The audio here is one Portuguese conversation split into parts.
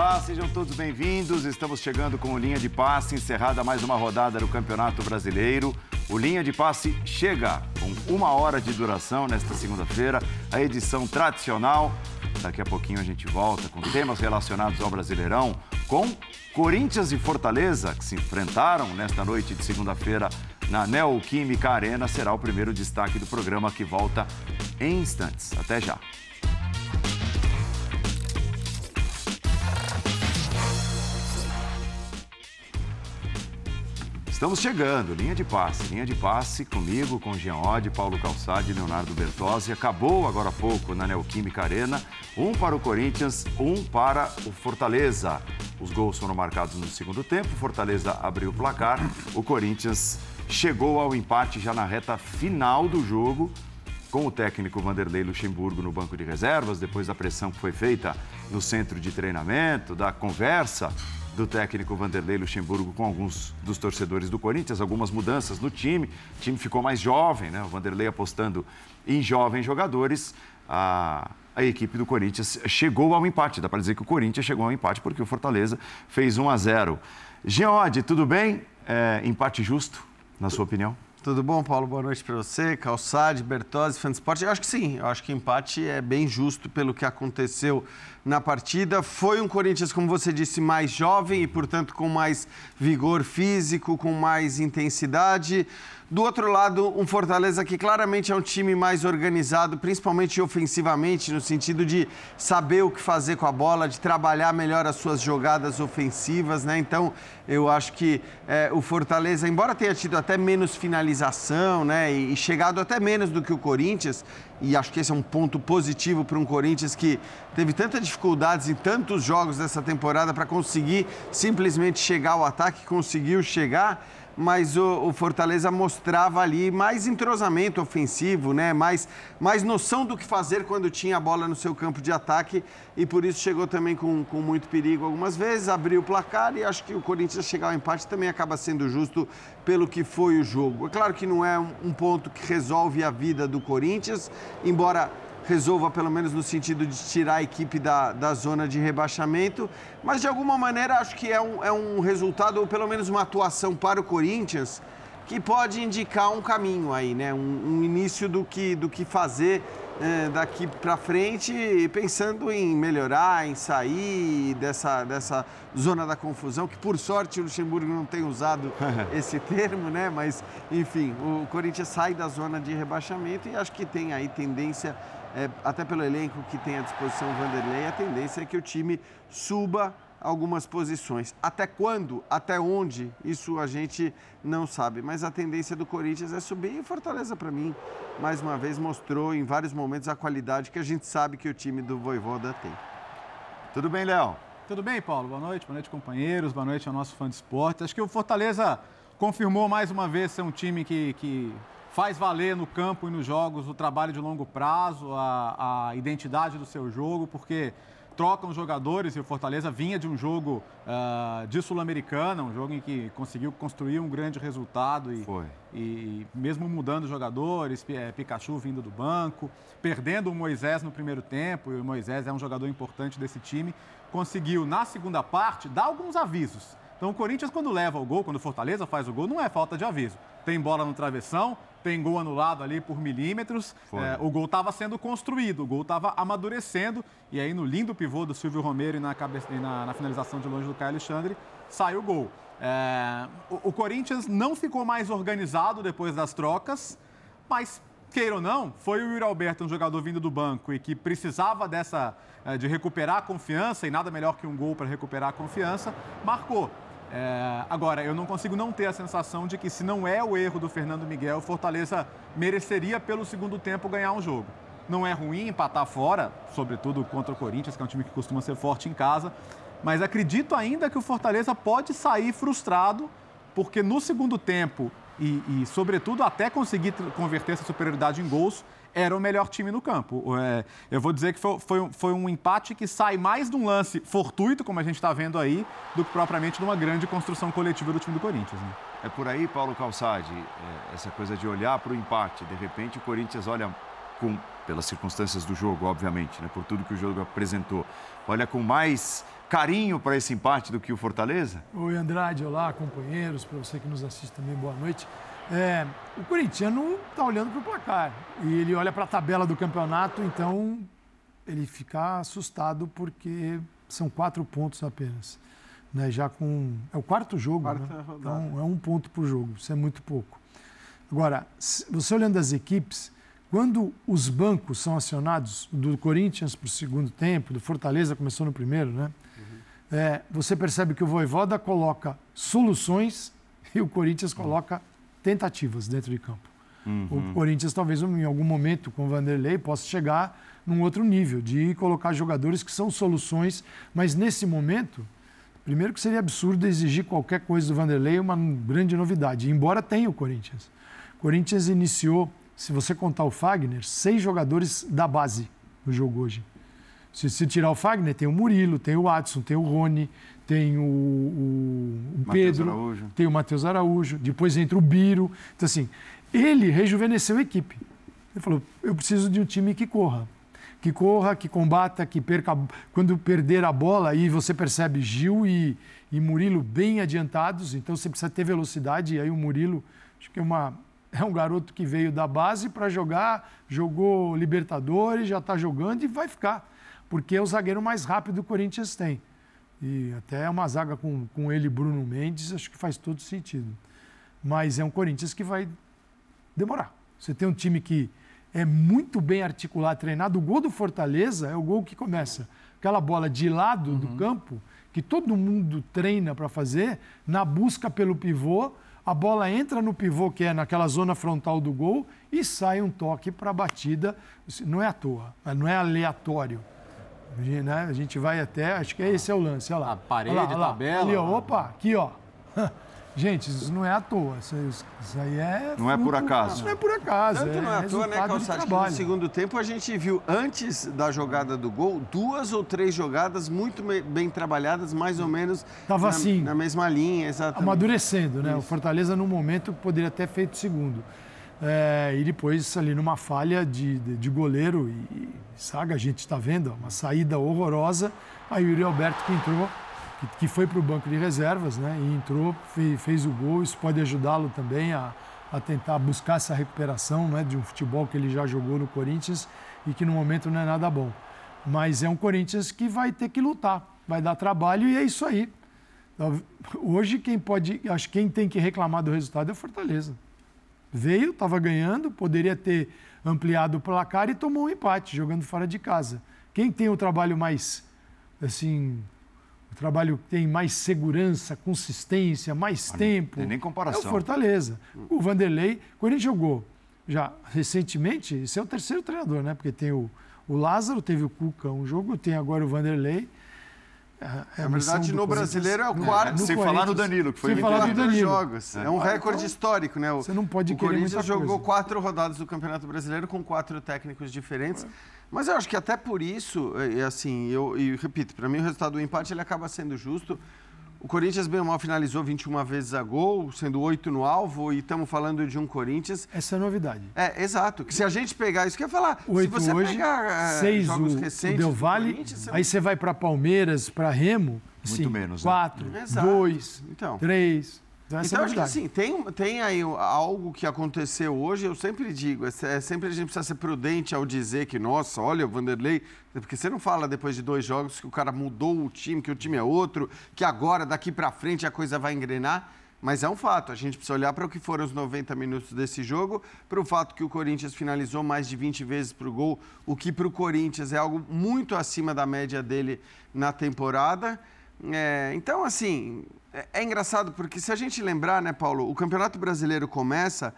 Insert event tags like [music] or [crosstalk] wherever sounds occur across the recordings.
Olá, sejam todos bem-vindos. Estamos chegando com o Linha de Passe, encerrada mais uma rodada do Campeonato Brasileiro. O Linha de Passe chega com uma hora de duração nesta segunda-feira, a edição tradicional. Daqui a pouquinho a gente volta com temas relacionados ao Brasileirão, com Corinthians e Fortaleza, que se enfrentaram nesta noite de segunda-feira na Neoquímica Arena. Será o primeiro destaque do programa que volta em instantes. Até já. Estamos chegando, linha de passe, linha de passe comigo, com Jean Oddi, Paulo Calçade Leonardo Bertozzi. Acabou agora há pouco na Neoquímica Arena, um para o Corinthians, um para o Fortaleza. Os gols foram marcados no segundo tempo, Fortaleza abriu o placar, o Corinthians chegou ao empate já na reta final do jogo, com o técnico Vanderlei Luxemburgo no banco de reservas, depois da pressão que foi feita no centro de treinamento, da conversa do técnico Vanderlei Luxemburgo com alguns dos torcedores do Corinthians, algumas mudanças no time. O time ficou mais jovem, né? O Vanderlei apostando em jovens jogadores. A, a equipe do Corinthians chegou ao empate. Dá para dizer que o Corinthians chegou ao empate porque o Fortaleza fez 1 a 0. Geode, tudo bem? É, empate justo, na sua opinião? Tudo bom, Paulo? Boa noite para você, Calçade, Bertozzi, Fansport. Eu acho que sim, eu acho que empate é bem justo pelo que aconteceu na partida. Foi um Corinthians, como você disse, mais jovem e, portanto, com mais vigor físico, com mais intensidade. Do outro lado, um Fortaleza que claramente é um time mais organizado, principalmente ofensivamente, no sentido de saber o que fazer com a bola, de trabalhar melhor as suas jogadas ofensivas, né? Então, eu acho que é, o Fortaleza, embora tenha tido até menos finalização, né, e, e chegado até menos do que o Corinthians, e acho que esse é um ponto positivo para um Corinthians que teve tantas dificuldades em tantos jogos dessa temporada para conseguir simplesmente chegar ao ataque, conseguiu chegar mas o, o, Fortaleza mostrava ali mais entrosamento ofensivo, né? mais, mais noção do que fazer quando tinha a bola no seu campo de ataque e por isso chegou também com, com muito perigo algumas vezes, abriu o placar e acho que o Corinthians chegar ao empate também acaba sendo justo pelo que foi o jogo. É claro que não é um, um ponto que resolve a vida do Corinthians, embora resolva pelo menos no sentido de tirar a equipe da, da zona de rebaixamento, mas de alguma maneira acho que é um, é um resultado, ou pelo menos uma atuação para o Corinthians, que pode indicar um caminho aí, né? Um, um início do que, do que fazer é, daqui para frente, pensando em melhorar, em sair dessa, dessa zona da confusão, que por sorte o Luxemburgo não tem usado [laughs] esse termo, né? Mas, enfim, o Corinthians sai da zona de rebaixamento e acho que tem aí tendência é, até pelo elenco que tem à disposição o Vanderlei, a tendência é que o time suba algumas posições. Até quando, até onde, isso a gente não sabe. Mas a tendência do Corinthians é subir e Fortaleza, para mim, mais uma vez mostrou em vários momentos a qualidade que a gente sabe que o time do Voivoda tem. Tudo bem, Léo? Tudo bem, Paulo? Boa noite, boa noite, companheiros, boa noite ao nosso fã de esporte. Acho que o Fortaleza confirmou mais uma vez ser um time que, que faz valer no campo e nos jogos o trabalho de longo prazo, a, a identidade do seu jogo, porque trocam jogadores e o Fortaleza vinha de um jogo uh, de Sul-Americana, um jogo em que conseguiu construir um grande resultado e, e mesmo mudando jogadores, é, Pikachu vindo do banco, perdendo o Moisés no primeiro tempo, e o Moisés é um jogador importante desse time, conseguiu na segunda parte dar alguns avisos. Então o Corinthians quando leva o gol, quando o Fortaleza faz o gol, não é falta de aviso. Tem bola no travessão, tem gol anulado ali por milímetros. É, o gol estava sendo construído, o gol estava amadurecendo. E aí, no lindo pivô do Silvio Romero e na, cabeça, e na, na finalização de longe do Caio Alexandre, sai o gol. É, o, o, Corinthians não ficou mais organizado depois das trocas, mas, queira ou não, foi o Yuri Alberto, um jogador vindo do banco e que precisava dessa é, de recuperar a confiança, e nada melhor que um gol para recuperar a confiança, marcou. É, agora, eu não consigo não ter a sensação de que, se não é o erro do Fernando Miguel, o Fortaleza mereceria, pelo segundo tempo, ganhar um jogo. Não é ruim empatar fora, sobretudo contra o Corinthians, que é um time que costuma ser forte em casa, mas acredito ainda que o Fortaleza pode sair frustrado, porque no segundo tempo, e, e sobretudo até conseguir converter essa superioridade em gols, era o melhor time no campo. É, eu vou dizer que foi, foi, foi, um empate que sai mais de um lance fortuito, como a gente está vendo aí, do que propriamente de uma grande construção coletiva do time do Corinthians. Né? É por aí, Paulo Calçade, é, essa coisa de olhar para o empate. De repente, o Corinthians olha com, pelas circunstâncias do jogo, obviamente, né? por tudo que o jogo apresentou, olha com mais carinho para esse empate do que o Fortaleza? Oi, Andrade, olá, companheiros, para você que nos assiste também, boa noite. É, o corintiano está olhando para o placar e ele olha para a tabela do campeonato, então ele fica assustado porque são quatro pontos apenas. Né? Já com. É o quarto jogo. Quarta né? Então é um ponto por jogo, isso é muito pouco. Agora, você olhando as equipes, quando os bancos são acionados, do Corinthians para o segundo tempo, do Fortaleza começou no primeiro, né? Uhum. É, você percebe que o Voivoda coloca soluções [laughs] e o Corinthians coloca tentativas dentro de campo. Uhum. O Corinthians, talvez em algum momento, com o Vanderlei, possa chegar num outro nível, de colocar jogadores que são soluções, mas nesse momento, primeiro que seria absurdo exigir qualquer coisa do Vanderlei, uma grande novidade, embora tenha o Corinthians. O Corinthians iniciou, se você contar o Fagner, seis jogadores da base no jogo hoje. Se, se tirar o Fagner, tem o Murilo, tem o Watson, tem o Rony, tem o, o, o Pedro, Araújo. tem o Matheus Araújo, depois entra o Biro. Então, assim, ele rejuvenesceu a equipe. Ele falou: eu preciso de um time que corra que corra, que combata, que perca. Quando perder a bola, aí você percebe Gil e, e Murilo bem adiantados, então você precisa ter velocidade. E aí o Murilo, acho que é, uma, é um garoto que veio da base para jogar, jogou Libertadores, já está jogando e vai ficar, porque é o zagueiro mais rápido que o Corinthians tem. E até é uma zaga com, com ele Bruno Mendes, acho que faz todo sentido. Mas é um Corinthians que vai demorar. Você tem um time que é muito bem articulado, treinado. O gol do Fortaleza é o gol que começa aquela bola de lado uhum. do campo, que todo mundo treina para fazer, na busca pelo pivô. A bola entra no pivô, que é naquela zona frontal do gol, e sai um toque para a batida. Não é à toa, não é aleatório. Né? A gente vai até, acho que esse é o lance, olha lá. A parede, olha lá, olha lá. tabela. Ali, ó, opa, aqui, ó. [laughs] Gente, isso não é à toa. Isso, isso aí é. Não é por acaso. Isso não é por acaso. Tanto é não é à toa, né, Calçado? Que no segundo tempo a gente viu, antes da jogada do gol, duas ou três jogadas muito bem trabalhadas, mais ou menos. Tava na, assim. Na mesma linha, exatamente. Amadurecendo, né? Isso. O Fortaleza, no momento, poderia ter feito segundo. É, e depois, ali numa falha de, de, de goleiro, e, saga, a gente está vendo, uma saída horrorosa. Aí o Yuri Alberto que entrou que, que foi para o banco de reservas né, e entrou, fez, fez o gol. Isso pode ajudá-lo também a, a tentar buscar essa recuperação né, de um futebol que ele já jogou no Corinthians e que no momento não é nada bom. Mas é um Corinthians que vai ter que lutar, vai dar trabalho e é isso aí. Hoje quem pode, acho que quem tem que reclamar do resultado é o Fortaleza. Veio, estava ganhando, poderia ter ampliado o placar e tomou um empate jogando fora de casa. Quem tem o trabalho mais assim o trabalho tem mais segurança, consistência, mais ah, tempo. Não tem nem comparação. É o Fortaleza. O Vanderlei, quando ele jogou já recentemente, esse é o terceiro treinador, né? Porque tem o, o Lázaro, teve o Cuca um jogo, tem agora o Vanderlei. É, é Na verdade, no brasileiro é o quarto. sem falar no Danilo, que foi sem falar do Danilo. jogos. É, é um recorde histórico, né? O, você não pode o querer Corinthians jogou quatro rodadas do Campeonato Brasileiro com quatro técnicos diferentes. É. Mas eu acho que até por isso, é, assim, eu e repito, para mim o resultado do empate ele acaba sendo justo. O Corinthians, bem ou mal, finalizou 21 vezes a gol, sendo oito no alvo, e estamos falando de um Corinthians. Essa é a novidade. É, exato. Que se a gente pegar isso que eu ia falar, oito se você hoje, pegar é, seis jogos o, recentes. O Del Valle, aí você vai para Palmeiras, para Remo. Muito menos. Né? Quatro, né? dois, então. três. Então, então acho que assim, tem, tem aí algo que aconteceu hoje, eu sempre digo, é, é, sempre a gente precisa ser prudente ao dizer que, nossa, olha, o Vanderlei, porque você não fala depois de dois jogos que o cara mudou o time, que o time é outro, que agora, daqui para frente, a coisa vai engrenar. Mas é um fato, a gente precisa olhar para o que foram os 90 minutos desse jogo, para o fato que o Corinthians finalizou mais de 20 vezes para o gol, o que para o Corinthians é algo muito acima da média dele na temporada. É, então, assim, é, é, engraçado porque se a gente lembrar, né, Paulo, o Campeonato Brasileiro começa,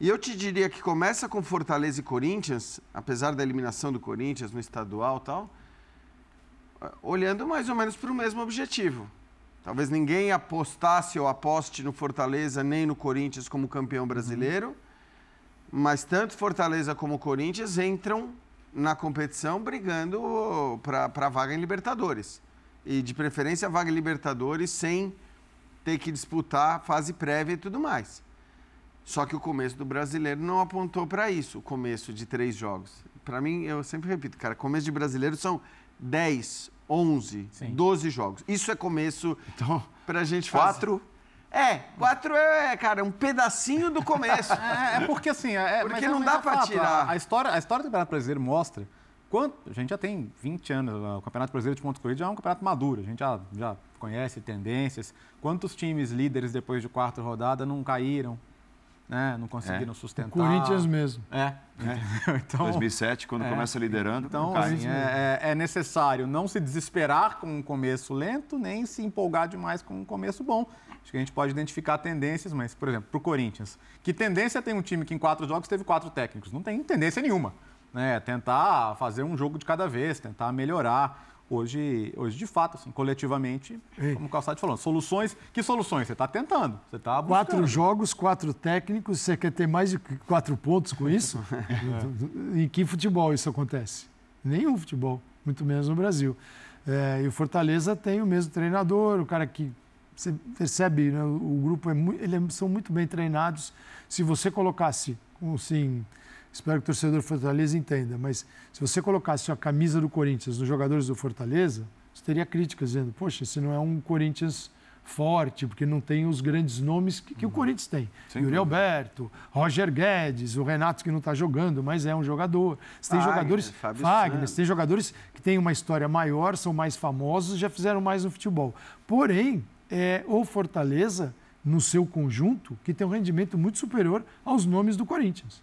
e eu te diria que começa com Fortaleza e Corinthians, apesar da eliminação do Corinthians no estadual tal, olhando mais ou menos para o mesmo objetivo. Talvez ninguém apostasse ou aposte no Fortaleza nem no Corinthians como campeão brasileiro, uhum. mas tanto Fortaleza como Corinthians entram na competição brigando para a vaga em Libertadores e de preferência vaga Libertadores sem ter que disputar fase prévia e tudo mais. Só que o começo do brasileiro não apontou para isso, o começo de três jogos. Para mim, eu sempre repito, cara, começo de brasileiro são 10, 11, Sim. 12 jogos. Isso é começo então, para a gente fazer. Quatro é, quatro é, cara, um pedacinho do começo. [laughs] é, é, porque assim. É, porque não dá para tirar. A, a, história, a história do Campeonato Brasileiro mostra. Quanto, a gente já tem 20 anos, o Campeonato Brasileiro de pontos corridos já é um campeonato maduro, a gente já, já conhece tendências. Quantos times líderes depois de quarta rodada não caíram, né? não conseguiram é. sustentar? O Corinthians mesmo. É. é. [laughs] Então, 2007, quando é. começa liderando. Então, assim, é, é, é, necessário não se desesperar com um começo lento, nem se empolgar demais com um começo bom. Acho que a gente pode identificar tendências, mas, por exemplo, para o Corinthians, que tendência tem um time que em quatro jogos teve quatro técnicos? Não tem tendência nenhuma. Né? Tentar fazer um jogo de cada vez, tentar melhorar. Hoje, hoje de fato, assim, coletivamente, Ei. como o Calçado falou, soluções. Que soluções? Você está tentando, você está buscando. Quatro jogos, quatro técnicos, você quer ter mais de quatro pontos com isso? [laughs] é. [laughs] Em que futebol isso acontece? Nenhum futebol, muito menos no Brasil. É, e o Fortaleza tem o mesmo treinador, o cara que você percebe, né? o grupo é muito, eles são muito bem treinados. Se você colocasse, assim, espero que o torcedor Fortaleza entenda, mas se você colocasse a camisa do Corinthians nos jogadores do Fortaleza, você teria críticas dizendo, poxa, esse não é um Corinthians forte, porque não tem os grandes nomes que, que o Corinthians tem. Sim, Yuri Alberto, Roger Guedes, o Renato que não está jogando, mas é um jogador. Você tem Fagner, jogadores. Fábio Fagner, tem jogadores que têm uma história maior, são mais famosos, já fizeram mais no futebol. Porém, é o Fortaleza, no seu conjunto, que tem um rendimento muito superior aos nomes do Corinthians.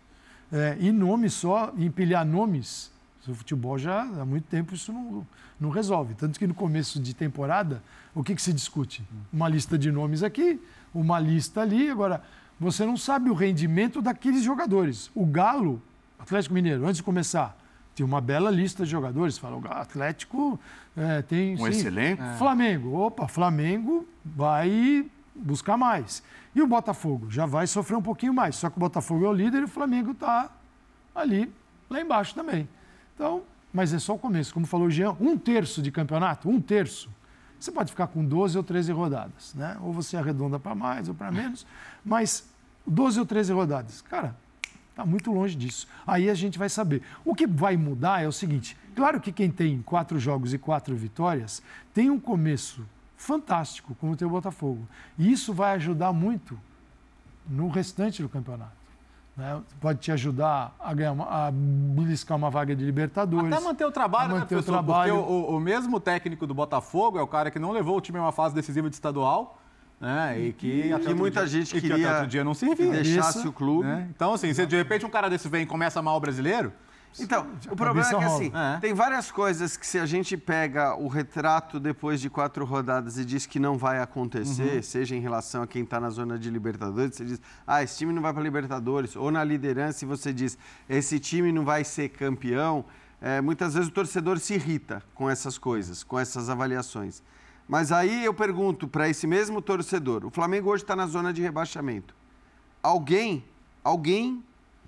É, e nomes só, empilhar nomes, o futebol já há muito tempo isso não, não resolve. Tanto que no começo de temporada, o que, que se discute? Uma lista de nomes aqui, uma lista ali. Agora, você não sabe o rendimento daqueles jogadores. O Galo, Atlético Mineiro, antes de começar, tem uma bela lista de jogadores. Fala, o Atlético é, tem. Um sim, excelente. Flamengo. Opa, Flamengo vai buscar mais. E o Botafogo já vai sofrer um pouquinho mais. Só que o Botafogo é o líder e o Flamengo está ali, lá embaixo também. Então, mas é só o começo. Como falou o Jean, um terço de campeonato, um terço. Você pode ficar com 12 ou 13 rodadas, né? Ou você arredonda para mais ou para menos, mas 12 ou 13 rodadas. Cara, Está muito longe disso. Aí a gente vai saber. O que vai mudar é o seguinte: claro que quem tem quatro jogos e quatro vitórias tem um começo fantástico, como tem o Botafogo. E isso vai ajudar muito no restante do campeonato. Né? Pode te ajudar a, ganhar uma, a beliscar uma vaga de Libertadores. Até manter o trabalho, manter né, o trabalho. Porque o, o mesmo técnico do Botafogo é o cara que não levou o time a uma fase decisiva de estadual né? E que, que muita dia, gente queria que até outro dia não servia. deixasse Isso, o clube. Né? Então, assim, se de repente um cara desse vem e começa mal o brasileiro. Então, o problema é que assim, é. tem várias coisas que se a gente pega o retrato depois de quatro rodadas e diz que não vai acontecer, uhum. seja em relação a quem está na zona de Libertadores, você diz, ah, esse time não vai para Libertadores, ou na liderança e você diz, esse time não vai ser campeão, é, muitas vezes o torcedor se irrita com essas coisas, com essas avaliações. Mas aí eu pergunto para esse mesmo torcedor: o Flamengo hoje está na zona de rebaixamento. Alguém, alguém,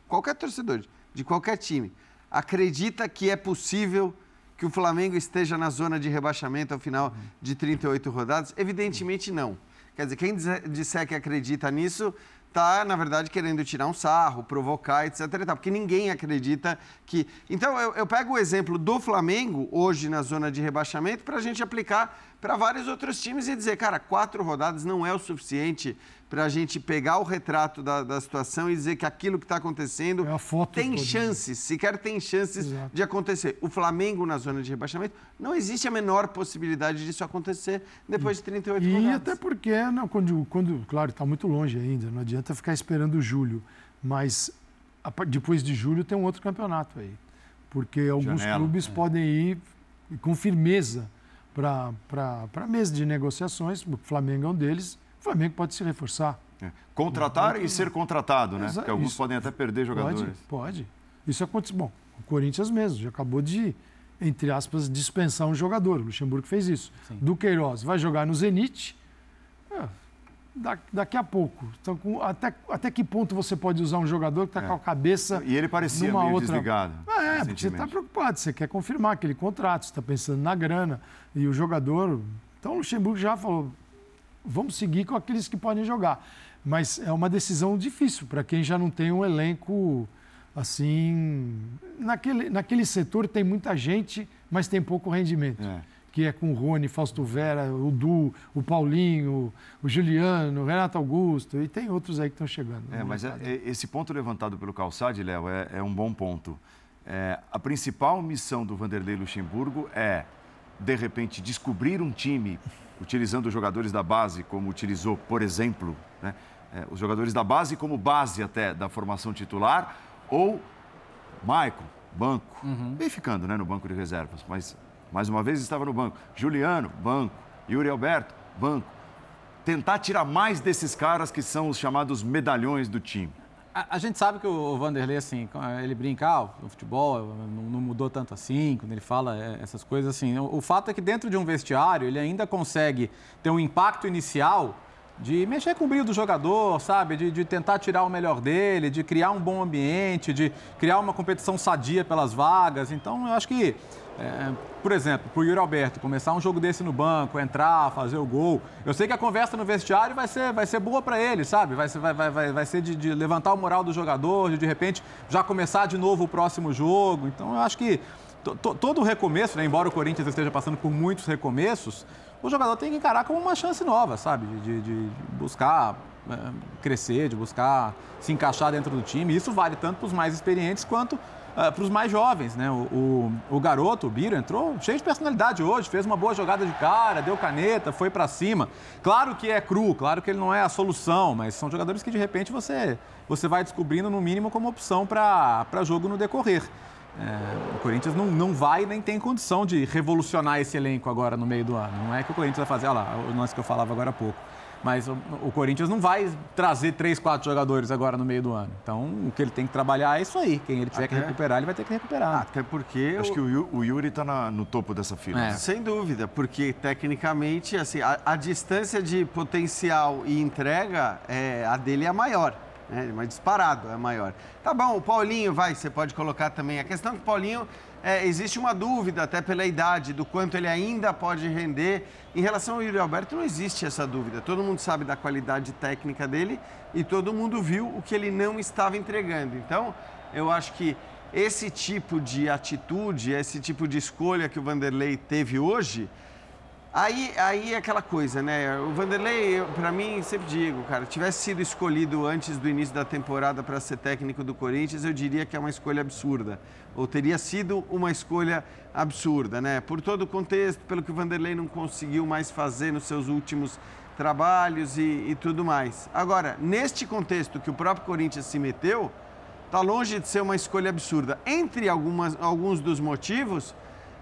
qualquer torcedor de qualquer time, acredita que é possível que o Flamengo esteja na zona de rebaixamento ao final de 38 rodadas? Evidentemente não. Quer dizer, quem disser que acredita nisso está, na verdade, querendo tirar um sarro, provocar, etc. Porque ninguém acredita que. Então, eu, eu pego o exemplo do Flamengo, hoje na zona de rebaixamento, para a gente aplicar para vários outros times e dizer, cara, quatro rodadas não é o suficiente para a gente pegar o retrato da, da, situação e dizer que aquilo que está acontecendo é tem chances, sequer tem chances Exato. de acontecer. O Flamengo na zona de rebaixamento, não existe a menor possibilidade disso acontecer depois de 38 e rodadas. E até porque, não, quando, quando claro, está muito longe ainda, não adianta ficar esperando julho, mas a, depois de julho tem um outro campeonato aí. Porque alguns Janela, clubes é. podem ir com firmeza para mesa de negociações, o Flamengo é um deles, o Flamengo pode se reforçar. É. Contratar e ser contratado, né? Porque alguns isso. podem até perder jogadores. Pode, pode. Isso acontece. Bom, o Corinthians mesmo já acabou de, entre aspas, dispensar um jogador. O Luxemburgo fez isso. Sim. Do Queiroz vai jogar no Zenit. É, daqui a pouco. Então, até, até que ponto você pode usar um jogador que está é. com a cabeça. E ele parecia numa meio outra... desligado. É, porque você está preocupado, você quer confirmar aquele contrato, você está pensando na grana. E o jogador. Então o Luxemburgo já falou: vamos seguir com aqueles que podem jogar. Mas é uma decisão difícil para quem já não tem um elenco assim. Naquele, naquele setor tem muita gente, mas tem pouco rendimento. É. Que é com o Rony, Fausto Vera, o Du, o Paulinho, o Juliano, o Renato Augusto, e tem outros aí que estão chegando. É, mas é, é, esse ponto levantado pelo Calçade, Léo, é, é, um bom ponto. É, a principal missão do Vanderlei Luxemburgo é, de repente, descobrir um time utilizando os jogadores da base, como utilizou, por exemplo, né, é, os jogadores da base como base até da formação titular, ou Maicon, banco, uhum. bem ficando né, no banco de reservas, mas mais uma vez estava no banco. Juliano, banco. Yuri Alberto, banco. Tentar tirar mais desses caras que são os chamados medalhões do time. A, gente sabe que o Vanderlei, assim, ele brinca, ah, o futebol não, mudou tanto assim, quando ele fala é, essas coisas assim. O fato é que dentro de um vestiário ele ainda consegue ter um impacto inicial de mexer com o brilho do jogador, sabe? De, de, tentar tirar o melhor dele, de criar um bom ambiente, de criar uma competição sadia pelas vagas. Então, eu acho que é, por exemplo, para o Yuri Alberto começar um jogo desse no banco, entrar, fazer o gol. Eu sei que a conversa no vestiário vai ser, vai ser boa para ele, sabe? Vai ser, vai, vai, vai ser de, de, levantar o moral do jogador, de de repente já começar de novo o próximo jogo. Então eu acho que todo recomeço, né, embora o Corinthians esteja passando por muitos recomeços, o jogador tem que encarar como uma chance nova, sabe? De, de buscar é, crescer, de buscar se encaixar dentro do time. Isso vale tanto para os mais experientes quanto uh, para os mais jovens, né? O, o, o, garoto, o Biro, entrou cheio de personalidade hoje, fez uma boa jogada de cara, deu caneta, foi para cima. Claro que é cru, claro que ele não é a solução, mas são jogadores que de repente você, você vai descobrindo no mínimo como opção para jogo no decorrer. É, o Corinthians não, não vai nem tem condição de revolucionar esse elenco agora no meio do ano. Não é que o Corinthians vai fazer, olha lá, o lance que eu falava agora há pouco. Mas o, o, Corinthians não vai trazer três, quatro jogadores agora no meio do ano. Então, o que ele tem que trabalhar é isso aí. Quem ele tiver Até... que recuperar, ele vai ter que recuperar. Até porque... Acho o... que o, o Yuri está no topo dessa fila. É. Sem dúvida, porque tecnicamente, assim, a, a, distância de potencial e entrega, é, a dele é maior. Né? Mas disparado é maior. Tá bom, o Paulinho, vai, você pode colocar também. A questão é que o Paulinho é, existe uma dúvida, até pela idade, do quanto ele ainda pode render. Em relação ao Yuri Alberto, não existe essa dúvida. Todo mundo sabe da qualidade técnica dele e todo mundo viu o que ele não estava entregando. Então, eu acho que esse tipo de atitude, esse tipo de escolha que o Vanderlei teve hoje, Aí, aí é aquela coisa, né? O Vanderlei, para mim, sempre digo, cara, tivesse sido escolhido antes do início da temporada para ser técnico do Corinthians, eu diria que é uma escolha absurda. Ou teria sido uma escolha absurda, né? Por todo o contexto, pelo que o Vanderlei não conseguiu mais fazer nos seus últimos trabalhos e, e tudo mais. Agora, neste contexto que o próprio Corinthians se meteu, está longe de ser uma escolha absurda. Entre algumas, alguns dos motivos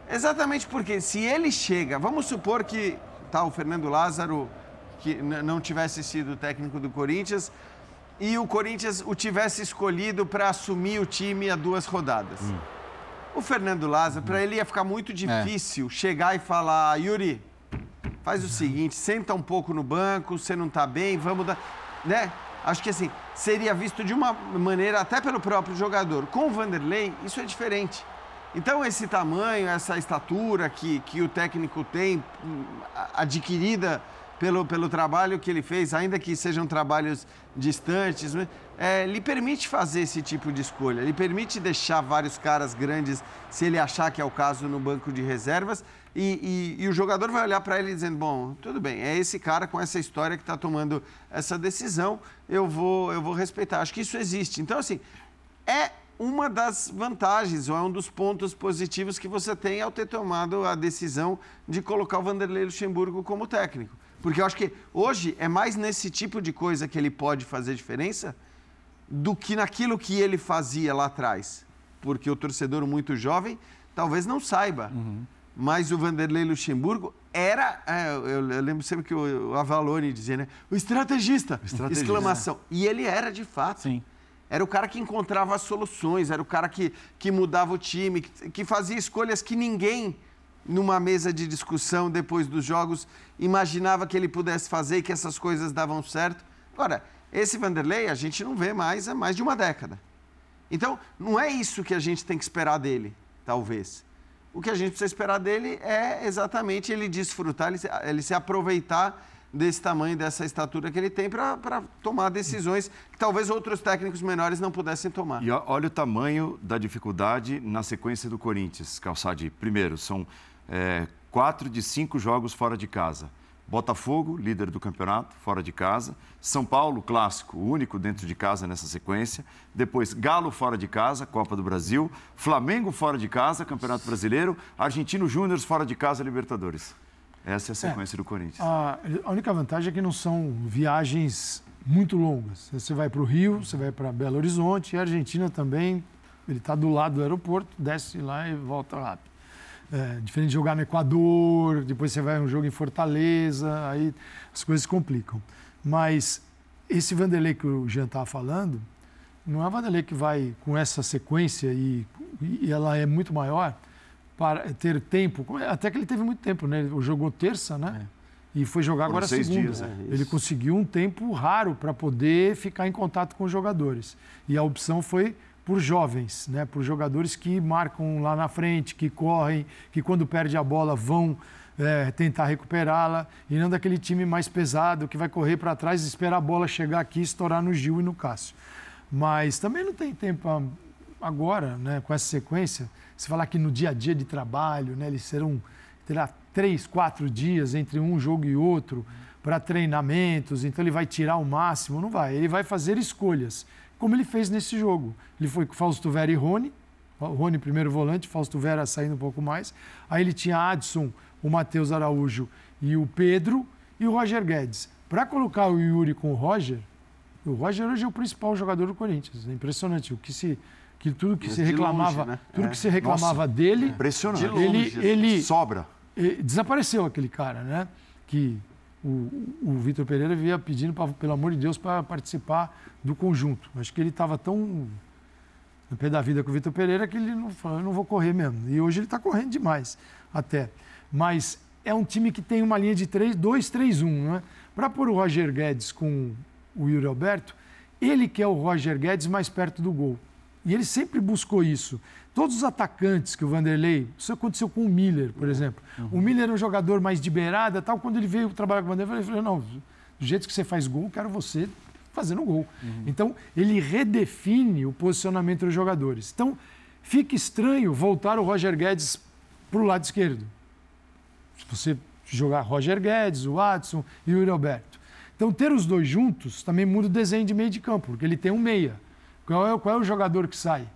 Exatamente porque se ele chega, vamos supor que tá, o Fernando Lázaro que não tivesse sido técnico do Corinthians e o Corinthians o tivesse escolhido para assumir o time a duas rodadas. Hum. O Fernando Lázaro, para ele ia ficar muito é. difícil é. chegar e falar, Yuri, faz o seguinte, senta um pouco no banco, você não está bem, vamos dar, né? Acho que assim, seria visto de uma maneira até pelo próprio jogador. Com o Vanderlei, isso é diferente. Então, esse tamanho, essa estatura que, que o técnico tem, adquirida pelo, pelo trabalho que ele fez, ainda que sejam trabalhos distantes, né, é, lhe permite fazer esse tipo de escolha, lhe permite deixar vários caras grandes, se ele achar que é o caso, no banco de reservas, e, e, e o jogador vai olhar para ele dizendo: Bom, tudo bem, é esse cara com essa história que está tomando essa decisão, eu vou, eu vou respeitar. Acho que isso existe. Então, assim, é uma das vantagens, ou é um dos pontos positivos que você tem ao ter tomado a decisão de colocar o Vanderlei Luxemburgo como técnico. Porque eu acho que hoje é mais nesse tipo de coisa que ele pode fazer diferença do que naquilo que ele fazia lá atrás. Porque o torcedor muito jovem talvez não saiba. Uhum. Mas o Vanderlei Luxemburgo era. É, eu, eu, lembro sempre que o, o Avalone dizia, né? O estrategista! O estrategista. Exclamação. E ele era de fato. Sim. Era o cara que encontrava as soluções, era o cara que, que mudava o time, que, que fazia escolhas que ninguém, numa mesa de discussão depois dos jogos, imaginava que ele pudesse fazer e que essas coisas davam certo. Agora, esse Vanderlei a gente não vê mais há mais de uma década. Então, não é isso que a gente tem que esperar dele, talvez. O que a gente precisa esperar dele é exatamente ele desfrutar, ele se, ele se aproveitar desse tamanho, dessa estatura que ele tem para tomar decisões que talvez outros técnicos menores não pudessem tomar. E olha o tamanho da dificuldade na sequência do Corinthians, Calçade. Primeiro, são é, quatro de cinco jogos fora de casa. Botafogo, líder do campeonato, fora de casa. São Paulo, clássico, único dentro de casa nessa sequência. Depois, Galo fora de casa, Copa do Brasil. Flamengo fora de casa, Campeonato Brasileiro. Argentino Júnior fora de casa, Libertadores. Essa é a sequência é, do Corinthians. A, a, única vantagem é que não são viagens muito longas. Você vai para o Rio, você vai para Belo Horizonte, e a Argentina também, ele está do lado do aeroporto, desce lá e volta rápido. É, diferente de jogar no Equador, depois você vai a um jogo em Fortaleza, aí as coisas complicam. Mas esse Vanderlei que o Jean estava falando, não é um Vanderlei que vai com essa sequência e, e, ela é muito maior para ter tempo. Até que ele teve muito tempo, né? Ele jogou terça, né? É. E foi jogar Foram agora segunda. Dias, é. Ele conseguiu um tempo raro para poder ficar em contato com os jogadores. E a opção foi por jovens, né? por jogadores que marcam lá na frente, que correm, que quando perde a bola vão é, tentar recuperá-la, e não daquele time mais pesado que vai correr para trás, esperar a bola chegar aqui, estourar no Gil e no Cássio. Mas também não tem tempo agora, né, com essa sequência, se falar que no dia a dia de trabalho, né, eles serão terá três, quatro dias entre um jogo e outro para treinamentos, então ele vai tirar o máximo, não vai. Ele vai fazer escolhas como ele fez nesse jogo. Ele foi com Fausto Vera e Rony, Rony primeiro volante, Fausto Vera saindo um pouco mais. Aí ele tinha Adson, o Matheus Araújo e o Pedro e o Roger Guedes. Para colocar o Yuri com o Roger, o Roger hoje é o principal jogador do Corinthians. É impressionante o que se que tudo que se reclamava, longe, né? tudo é. que se reclamava Nossa, dele, impressionante. Ele, ele sobra. Ele, desapareceu aquele cara, né? Que o, o Vitor Pereira via pedindo, pra, pelo amor de Deus, para participar do conjunto. Acho que ele estava tão no pé da vida com o Vitor Pereira que ele não falou, eu não vou correr mesmo. E hoje ele está correndo demais, até. Mas é um time que tem uma linha de 3, 2, 3, 1, não é? Para pôr o Roger Guedes com o Yuri Alberto, ele quer o Roger Guedes mais perto do gol. E ele sempre buscou isso. Todos os atacantes que o Vanderlei, isso aconteceu com o Miller, por exemplo. Uhum. O Miller era um jogador mais de beirada, tal. Quando ele veio trabalhar com o Vanderlei, ele falou: não, do jeito que você faz gol, quero você fazendo gol. Uhum. Então, ele redefine o posicionamento dos jogadores. Então, fica estranho voltar o Roger Guedes para o lado esquerdo. Se você jogar Roger Guedes, o Watson e o Yuri Alberto. Então, ter os dois juntos também muda o desenho de meio de campo, porque ele tem um meia. Qual é, qual é o jogador que sai?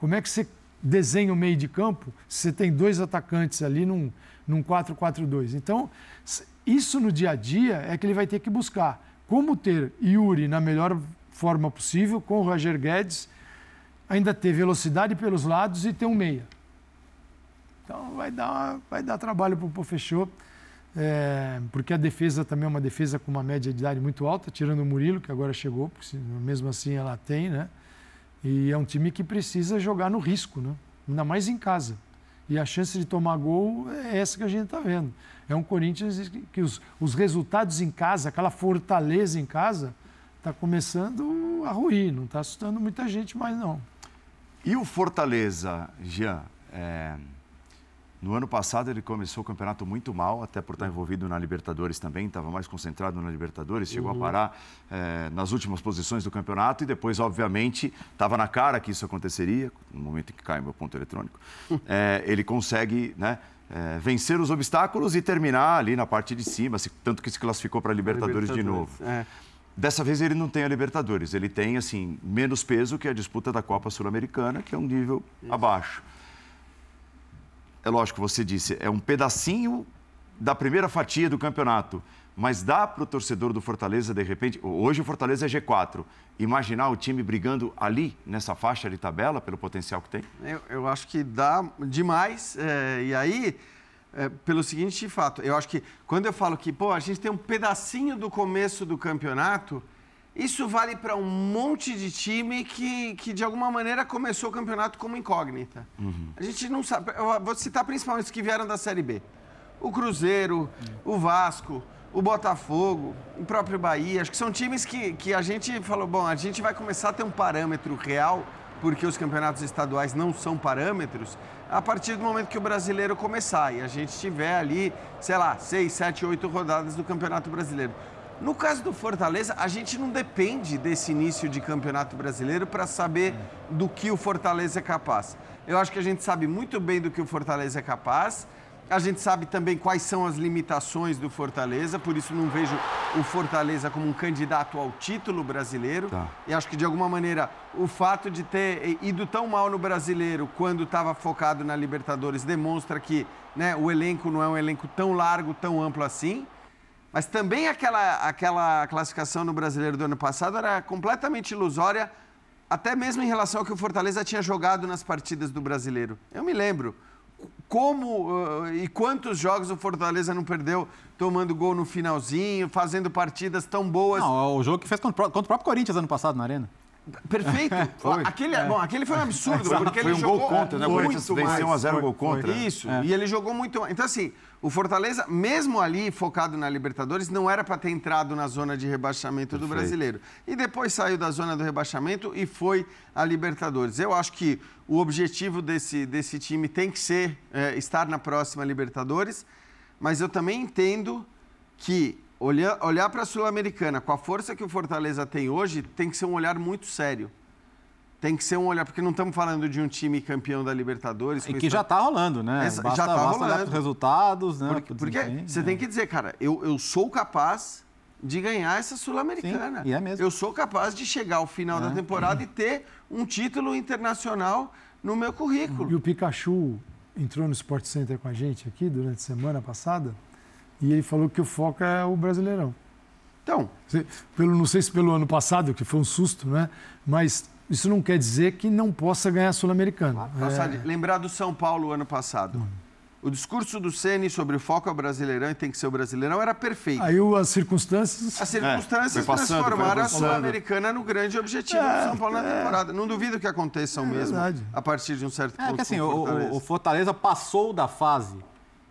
Como é que você desenha o meio de campo se você tem dois atacantes ali num, num 4-4-2? Então, isso no dia a dia é que ele vai ter que buscar como ter Yuri na melhor forma possível, com o Roger Guedes, ainda ter velocidade pelos lados e ter um meia. Então vai dar, vai dar trabalho para o Pofechô, é, porque a defesa também é uma defesa com uma média de idade muito alta, tirando o Murilo, que agora chegou, porque mesmo assim ela tem, né? E é um time que precisa jogar no risco, né? ainda mais em casa. E a chance de tomar gol é essa que a gente está vendo. É um Corinthians que os, os resultados em casa, aquela fortaleza em casa, está começando a ruir, não está assustando muita gente mais não. E o Fortaleza, Jean? É... No ano passado ele começou o campeonato muito mal, até por estar envolvido na Libertadores também, estava mais concentrado na Libertadores, chegou uhum. a parar é, nas últimas posições do campeonato e depois, obviamente, estava na cara que isso aconteceria, no momento em que cai meu ponto eletrônico. É, ele consegue né, é, vencer os obstáculos e terminar ali na parte de cima, tanto que se classificou para a Libertadores, Libertadores, de novo. É. Dessa vez ele não tem a Libertadores, ele tem assim menos peso que a disputa da Copa Sul-Americana, que é um nível isso. abaixo é lógico, você disse, é um pedacinho da primeira fatia do campeonato. Mas dá para o torcedor do Fortaleza, de repente, hoje o Fortaleza é G4, imaginar o time brigando ali, nessa faixa de tabela, pelo potencial que tem? Eu, eu acho que dá demais. É, e aí, é, pelo seguinte fato, eu acho que quando eu falo que, pô, a gente tem um pedacinho do começo do campeonato, isso vale para um monte de time que, que, de alguma maneira, começou o campeonato como incógnita. Uhum. A gente não sabe. Eu vou citar principalmente os que vieram da Série B: o Cruzeiro, uhum. o Vasco, o Botafogo, o próprio Bahia. Acho que são times que, que a gente falou: bom, a gente vai começar a ter um parâmetro real porque os campeonatos estaduais não são parâmetros, a partir do momento que o brasileiro começar e a gente tiver ali, sei lá, seis, sete, oito rodadas do Campeonato Brasileiro. No caso do Fortaleza, a gente não depende desse início de Campeonato Brasileiro para saber do que o Fortaleza é capaz. Eu acho que a gente sabe muito bem do que o Fortaleza é capaz. A gente sabe também quais são as limitações do Fortaleza, por isso não vejo o Fortaleza como um candidato ao título brasileiro. Tá. E acho que, de alguma maneira, o fato de ter ido tão mal no brasileiro quando estava focado na Libertadores demonstra que né, o elenco não é um elenco tão largo, tão amplo assim. Mas também aquela, aquela classificação no brasileiro do ano passado era completamente ilusória, até mesmo em relação ao que o Fortaleza tinha jogado nas partidas do brasileiro. Eu me lembro como uh, e quantos jogos o Fortaleza não perdeu tomando gol no finalzinho, fazendo partidas tão boas. Não, o jogo que fez contra, contra o próprio Corinthians ano passado na Arena. Perfeito. [laughs] Foi. Aquele, é. Bom, aquele foi um absurdo, porque foi ele um jogou gol contra, né? O Corinthians venceu 1 a 0 gol contra. Isso. É. E ele jogou muito. Então assim, o Fortaleza, mesmo ali focado na Libertadores, não era para ter entrado na zona de rebaixamento Perfeito. do Brasileiro. E depois saiu da zona do rebaixamento e foi a Libertadores. Eu acho que o objetivo desse, desse time tem que ser é, estar na próxima Libertadores, mas eu também entendo que olhar, olhar para a Sul-Americana com a força que o Fortaleza tem hoje tem que ser um olhar muito sério tem que ser um olhar, porque não estamos falando de um time campeão da Libertadores. E que já está rolando, né? Essa, basta, já está rolando. os resultados, né? Porque, porque você tem que dizer, cara, eu, eu sou capaz de ganhar essa Sul-Americana. E é mesmo. Eu sou capaz de chegar ao final é. da temporada e ter um título internacional no meu currículo. E o Pikachu entrou no Sport Center com a gente aqui durante a semana passada e ele falou que o foco é o Brasileirão. Então, pelo, não sei se pelo ano passado, que foi um susto, né? Mas isso não quer dizer que não possa ganhar a Sul-Americana. é... Lembrar do São Paulo ano passado. Hum. O discurso do Ceni sobre o foco ao Brasileirão e tem que ser o Brasileirão era perfeito. Aí as circunstâncias. As circunstâncias é, passando, transformaram a Sul-Americana no grande objetivo é, do São Paulo na é. temporada. Não duvido que aconteçam é mesmo verdade. a partir de um certo é, ponto. É que assim, o, o Fortaleza passou da fase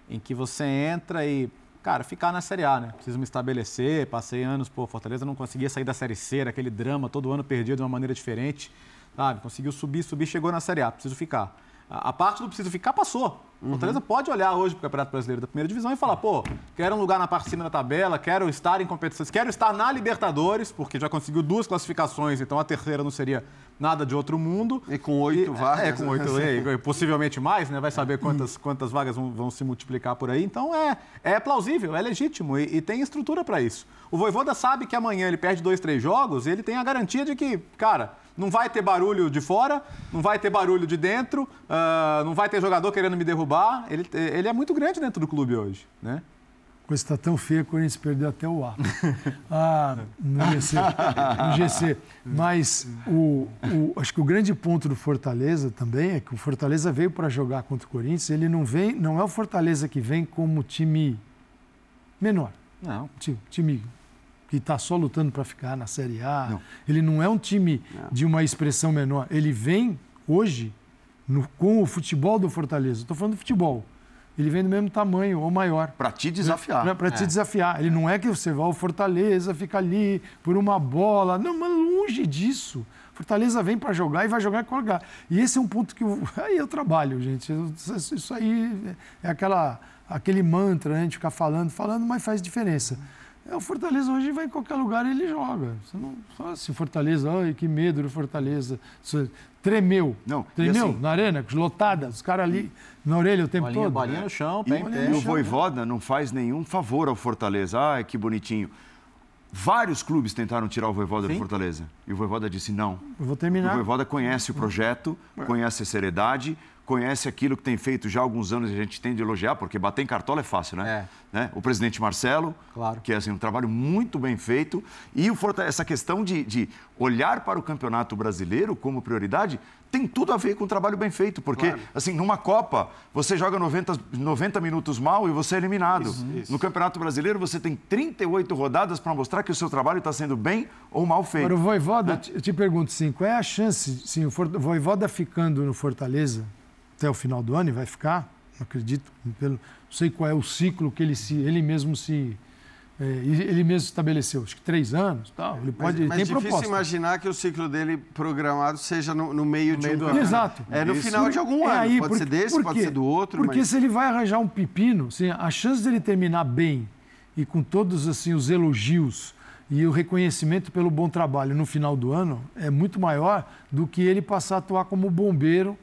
em que você entra e cara, ficar na Série A, né? Preciso me estabelecer, passei anos, pô, Fortaleza não conseguia sair da Série C, aquele drama, todo ano perdia de uma maneira diferente, sabe? Conseguiu subir, subir, chegou na Série A, preciso ficar. A, parte do preciso ficar passou. Uhum. Fortaleza pode olhar hoje para o Campeonato Brasileiro da Primeira Divisão e falar, pô, quero um lugar na parte de cima da tabela, quero estar em competições, quero estar na Libertadores, porque já conseguiu duas classificações, então a terceira não seria nada de outro mundo. E com oito vagas. É, com oito, é, possivelmente mais, né? Vai saber quantas, quantas vagas vão, vão, se multiplicar por aí. Então é, é plausível, é legítimo e, e tem estrutura para isso. O Voivoda sabe que amanhã ele perde dois, três jogos e ele tem a garantia de que, cara, não vai ter barulho de fora, não vai ter barulho de dentro, uh, não vai ter jogador querendo me derrubar. Ele, ele é muito grande dentro do clube hoje, né? coisa está tão feia que o Corinthians perdeu até o ar. Ah, no GC. No GC. Mas o, o, acho que o grande ponto do Fortaleza também é que o Fortaleza veio para jogar contra o Corinthians. Ele não vem, não é o Fortaleza que vem como time menor. Não. Time, time que está só lutando para ficar na Série A. Não. Ele não é um time não. de uma expressão menor. Ele vem hoje no, com o futebol do Fortaleza. Estou falando do futebol ele vem do mesmo tamanho ou maior. Para te desafiar. Para te é. desafiar. Ele não é que você vai ao Fortaleza, fica ali por uma bola. Não, mas longe disso. Fortaleza vem para jogar e vai jogar qualquer lugar. E esse é um ponto que eu, [laughs] aí eu trabalho, gente. Isso aí é aquela, aquele mantra, né? a gente ficar falando, falando, mas faz diferença. É, o Fortaleza hoje vai em qualquer lugar e ele joga. Você não fala assim, Fortaleza, ai, que medo do Fortaleza. Você tremeu. Não, tremeu assim, na arena, lotada, os caras ali na orelha o tempo bolinha, todo. Bolinha no chão, pé e, E o Voivoda não faz nenhum favor ao Fortaleza. Ai, que bonitinho. Vários clubes tentaram tirar o Voivoda Sim. do Fortaleza. E o Voivoda disse não. Eu vou terminar. O Voivoda conhece o projeto, é. conhece a seriedade, conhece aquilo que tem feito já há alguns anos e a gente tem de elogiar, porque bater em cartola é fácil, né? É. né? O presidente Marcelo, claro. que é assim, um trabalho muito bem feito, e o essa questão de, de olhar para o campeonato brasileiro como prioridade tem tudo a ver com um trabalho bem feito, porque, claro. assim, numa Copa, você joga 90, 90 minutos mal e você é eliminado. Isso, isso. No Campeonato Brasileiro, você tem 38 rodadas para mostrar que o seu trabalho está sendo bem ou mal feito. Agora, o Voivoda, né? eu te pergunto, sim, qual é a chance, sim, o Voivoda ficando no Fortaleza, até o final do ano e vai ficar, não acredito, pelo, não sei qual é o ciclo que ele, se, ele mesmo se É, ele mesmo estabeleceu, acho que três anos, tal. Ele pode, mas, mas tem difícil proposta. imaginar que o ciclo dele programado seja no, no meio, de um do ano. Exato. É no Isso. final de algum É ano. aí, pode porque- ser desse, por pode ser do outro. Porque mas... se ele vai arranjar um pepino, assim, a chance dele terminar bem e com todos assim os elogios e o reconhecimento pelo bom trabalho no final do ano é muito maior do que ele passar a atuar como bombeiro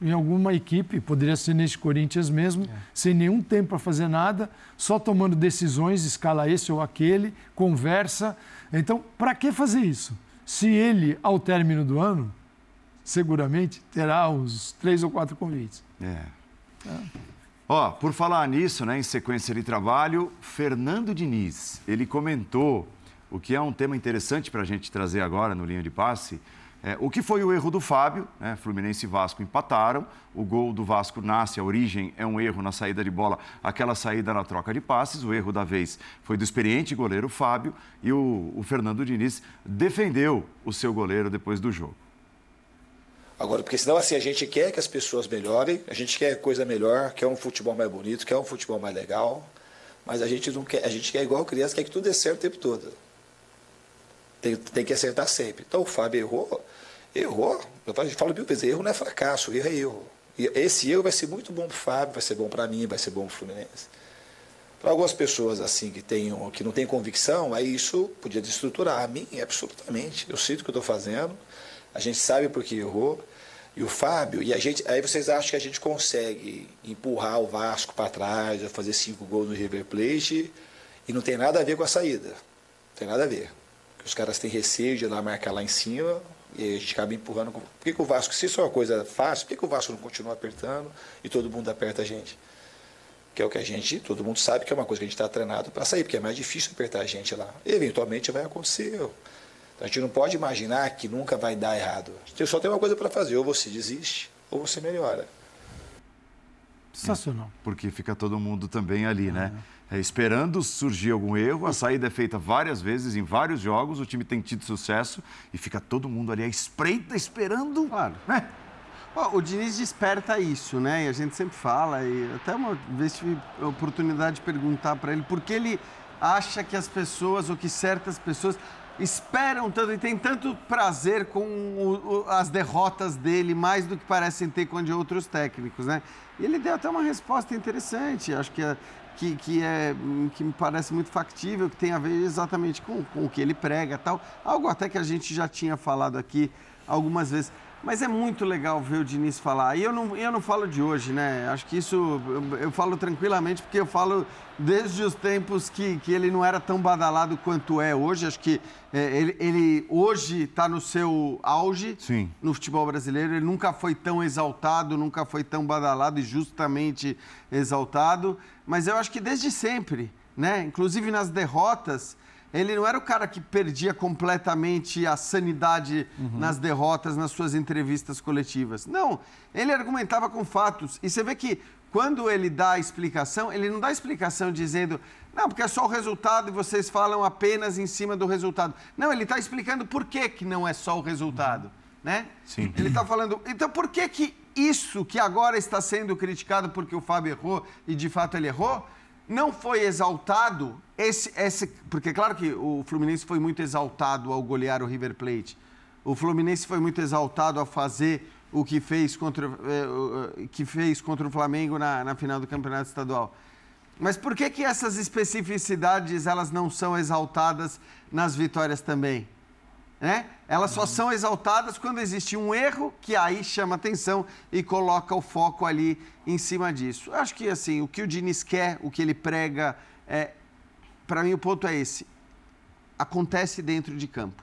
em alguma equipe, poderia ser neste Corinthians mesmo, sem nenhum tempo para fazer nada, só tomando decisões, escala esse ou aquele, conversa. Então, para que fazer isso? Se ele, ao término do ano, seguramente terá uns três ou quatro convites. É. Ó, por falar nisso, né, em sequência de trabalho, Fernando Diniz, ele comentou o que é um tema interessante para a gente trazer agora no Linha de Passe, é, o que foi o erro do Fábio, né, Fluminense e Vasco empataram, o gol do Vasco nasce, a origem é um erro na saída de bola, aquela saída na troca de passes, o erro da vez foi do experiente goleiro Fábio e o, o Fernando Diniz defendeu o seu goleiro depois do jogo. Agora, porque senão assim, a gente quer que as pessoas melhorem, a gente quer coisa melhor, quer um futebol mais bonito, quer um futebol mais legal, mas a gente não quer, a gente quer igual criança, quer que tudo dê certo o tempo todo. Tem, tem que acertar sempre. Então o Fábio errou, errou. Eu falo- mil vezes, erro não é fracasso, erro é erro. E esse erro vai ser muito bom para o Fábio, vai ser bom para mim, vai ser bom para o Fluminense. Para algumas pessoas assim que, tenham, que não têm convicção, aí isso podia desestruturar. A mim, absolutamente. Eu sinto o que eu estou fazendo, a gente sabe por que errou. E o Fábio, e a gente, aí vocês acham que a gente consegue empurrar o Vasco para trás, fazer cinco gols no River Plate, e não tem nada a ver com a saída. Não tem nada a ver. Os caras têm receio de ir lá marcar lá em cima, e aí a gente acaba empurrando. Por que, que o Vasco, se isso é uma coisa fácil, por que, que o Vasco não continua apertando e todo mundo aperta a gente? que é o que a gente, todo mundo sabe que é uma coisa que a gente está treinado para sair, porque é mais difícil apertar a gente lá. Eventualmente vai acontecer. Então, a gente não pode imaginar que nunca vai dar errado. Você só tem uma coisa para fazer, ou você desiste, ou você melhora. Sensacional. porque fica todo mundo também ali, né? É, esperando surgir algum erro, a saída é feita várias vezes em vários jogos, o time tem tido sucesso e fica todo mundo ali à espreita, esperando. Claro. Né? Ó, o Diniz desperta isso, né? E a gente sempre fala, e até uma vez tive a oportunidade de perguntar para ele por que ele acha que as pessoas, ou que certas pessoas, esperam tanto e têm tanto prazer com o- o- as derrotas dele, mais do que parecem ter com a de outros técnicos, né? E ele deu até uma resposta interessante, acho que é, que, que, é, que me parece muito factível, que tem a ver exatamente com, com o que ele prega tal. Algo até que a gente já tinha falado aqui algumas vezes. Mas é muito legal ver o Diniz falar. E eu não, eu não falo de hoje, né? Acho que isso eu, eu falo tranquilamente, porque eu falo desde os tempos que, que ele não era tão badalado quanto é hoje. Acho que é, ele, ele hoje está no seu auge Sim. no futebol brasileiro. Ele nunca foi tão exaltado, nunca foi tão badalado e justamente exaltado. Mas eu acho que desde sempre, né? Inclusive nas derrotas, ele não era o cara que perdia completamente a sanidade nas derrotas, nas suas entrevistas coletivas. Não, ele argumentava com fatos. E você vê que quando ele dá a explicação, ele não dá a explicação dizendo, não, porque é só o resultado e vocês falam apenas em cima do resultado. Não, ele está explicando por que, que não é só o resultado, né? Sim. Ele está falando, então por que que isso que agora está sendo criticado porque o Fábio errou e de fato ele errou, não foi exaltado esse, esse porque claro que o Fluminense foi muito exaltado ao golear o River Plate. O Fluminense foi muito exaltado a fazer o que fez contra, eh, o- que fez contra o Flamengo na, na final do Campeonato Estadual. Mas por que que essas especificidades elas não são exaltadas nas vitórias também? Né? Elas só são exaltadas quando existe um erro que aí chama atenção e coloca o foco ali em cima disso. Acho que assim, o que o Diniz quer, o que ele prega, é, para mim o ponto é esse. Acontece dentro de campo.